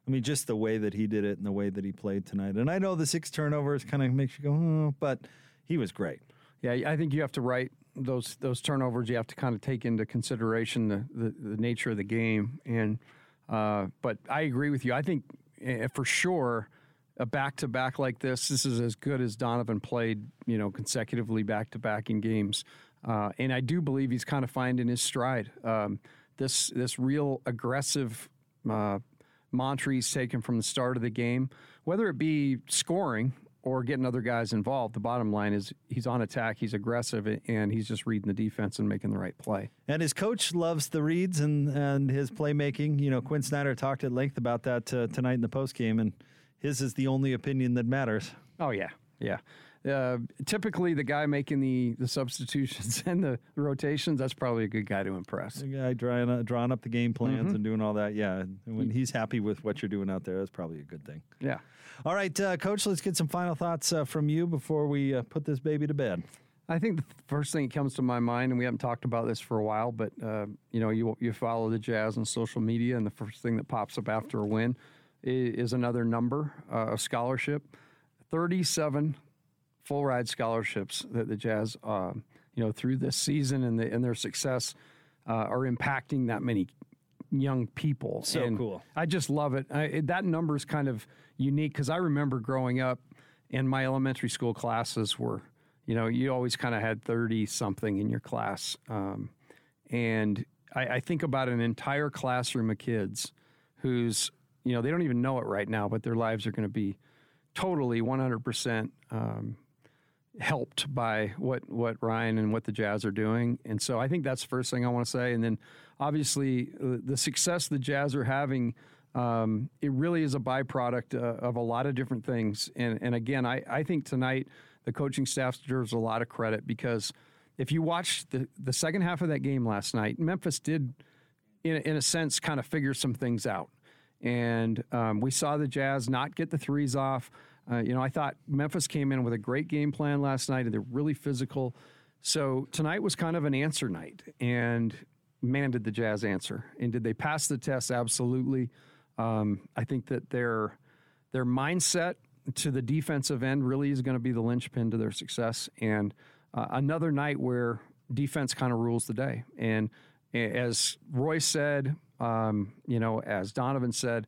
I mean, just the way that he did it and the way that he played tonight. And I know the six turnovers kind of makes you go, oh, but he was great. Yeah, I think you have to write those those turnovers. You have to kind of take into consideration the, the, the nature of the game. And uh, but I agree with you. I think uh, for sure a back to back like this, this is as good as Donovan played, you know, consecutively back to back in games. Uh, and I do believe he's kind of finding his stride. Um, this this real aggressive uh, mantra taken from the start of the game, whether it be scoring or getting other guys involved. The bottom line is he's on attack, he's aggressive, and he's just reading the defense and making the right play. And his coach loves the reads and, and his playmaking. You know, Quin Snyder talked at length about that uh, tonight in the post game, and his is the only opinion that matters. Oh yeah, yeah. Uh, typically, the guy making the, the substitutions and the rotations, that's probably a good guy to impress. The guy drawing, uh, drawing up the game plans Mhm. and doing all that. Yeah. When he's happy with what you're doing out there, that's probably a good thing. Yeah. All right, uh, Coach, let's get some final thoughts uh, from you before we uh, put this baby to bed. I think the first thing that comes to my mind, and we haven't talked about this for a while, but uh, you know, you you follow the Jazz on social media, and the first thing that pops up after a win is, is another number, uh, a scholarship, thirty-seven full ride scholarships that the Jazz, uh, you know, through this season and, the, and their success uh, are impacting that many young people. So And cool. I just love it. I, it- that number is kind of unique because I remember growing up in my elementary school classes were, you know, you always kind of had 30 something in your class. Um, and I, I think about an entire classroom of kids who's, you know, they don't even know it right now, but their lives are going to be totally 100% um, helped by what what Ryan and what the Jazz are doing. And so I think that's the first thing I want to say. And then obviously uh, the success the Jazz are having. Um, it really is a byproduct uh, of a lot of different things. And, and again, I, I think tonight the coaching staff deserves a lot of credit because if you watch the, the second half of that game last night, Memphis did, in, in a sense, kind of figure some things out. And um, we saw the Jazz not get the threes off. Uh, you know, I thought Memphis came in with a great game plan last night, and they're really physical. So tonight was kind of an answer night. And man, did the Jazz answer. And did they pass the test? Absolutely. Um, I think that their their mindset to the defensive end really is going to be the linchpin to their success. And uh, another night where defense kind of rules the day. And as Roy said, um, you know, as Donovan said,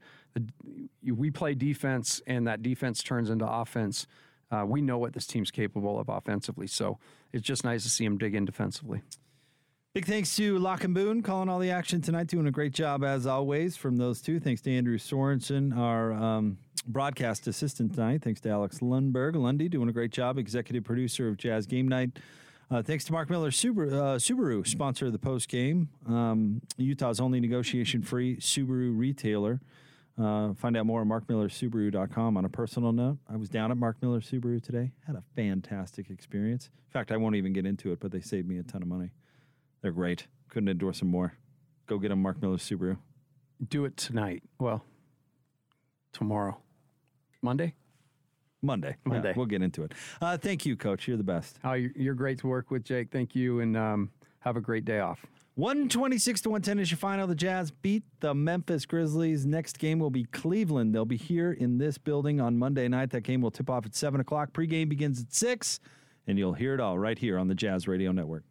we play defense, and that defense turns into offense. Uh, we know what this team's capable of offensively, so it's just nice to see him dig in defensively. Big thanks to Locke and Boone calling all the action tonight, doing a great job as always from those two. Thanks to Andrew Sorensen, our um, broadcast assistant tonight. Thanks to Alex Lundberg, Lundy, doing a great job, executive producer of Jazz Game Night. Uh, thanks to Mark Miller Subaru, uh, Subaru, sponsor of the post game, um, Utah's only negotiation free Subaru retailer. Uh, find out more at markmillersubaru.com. On a personal note, I was down at Mark Miller Subaru today. Had a fantastic experience. In fact, I won't even get into it, but they saved me a ton of money. They're great. Couldn't endorse them more. Go get them, Mark Miller Subaru. Do it tonight. Well, tomorrow, Monday. Monday. Yeah, Monday. we'll get into it. Uh, thank you, Coach. You're the best. Oh, you're, you're great to work with, Jake. Thank you, and um, have a great day off. 126 to 110 is your final. The Jazz beat the Memphis Grizzlies. Next game will be Cleveland. They'll be here in this building on Monday night. That game will tip off at 7 o'clock. Pregame begins at 6, and you'll hear it all right here on the Jazz Radio Network.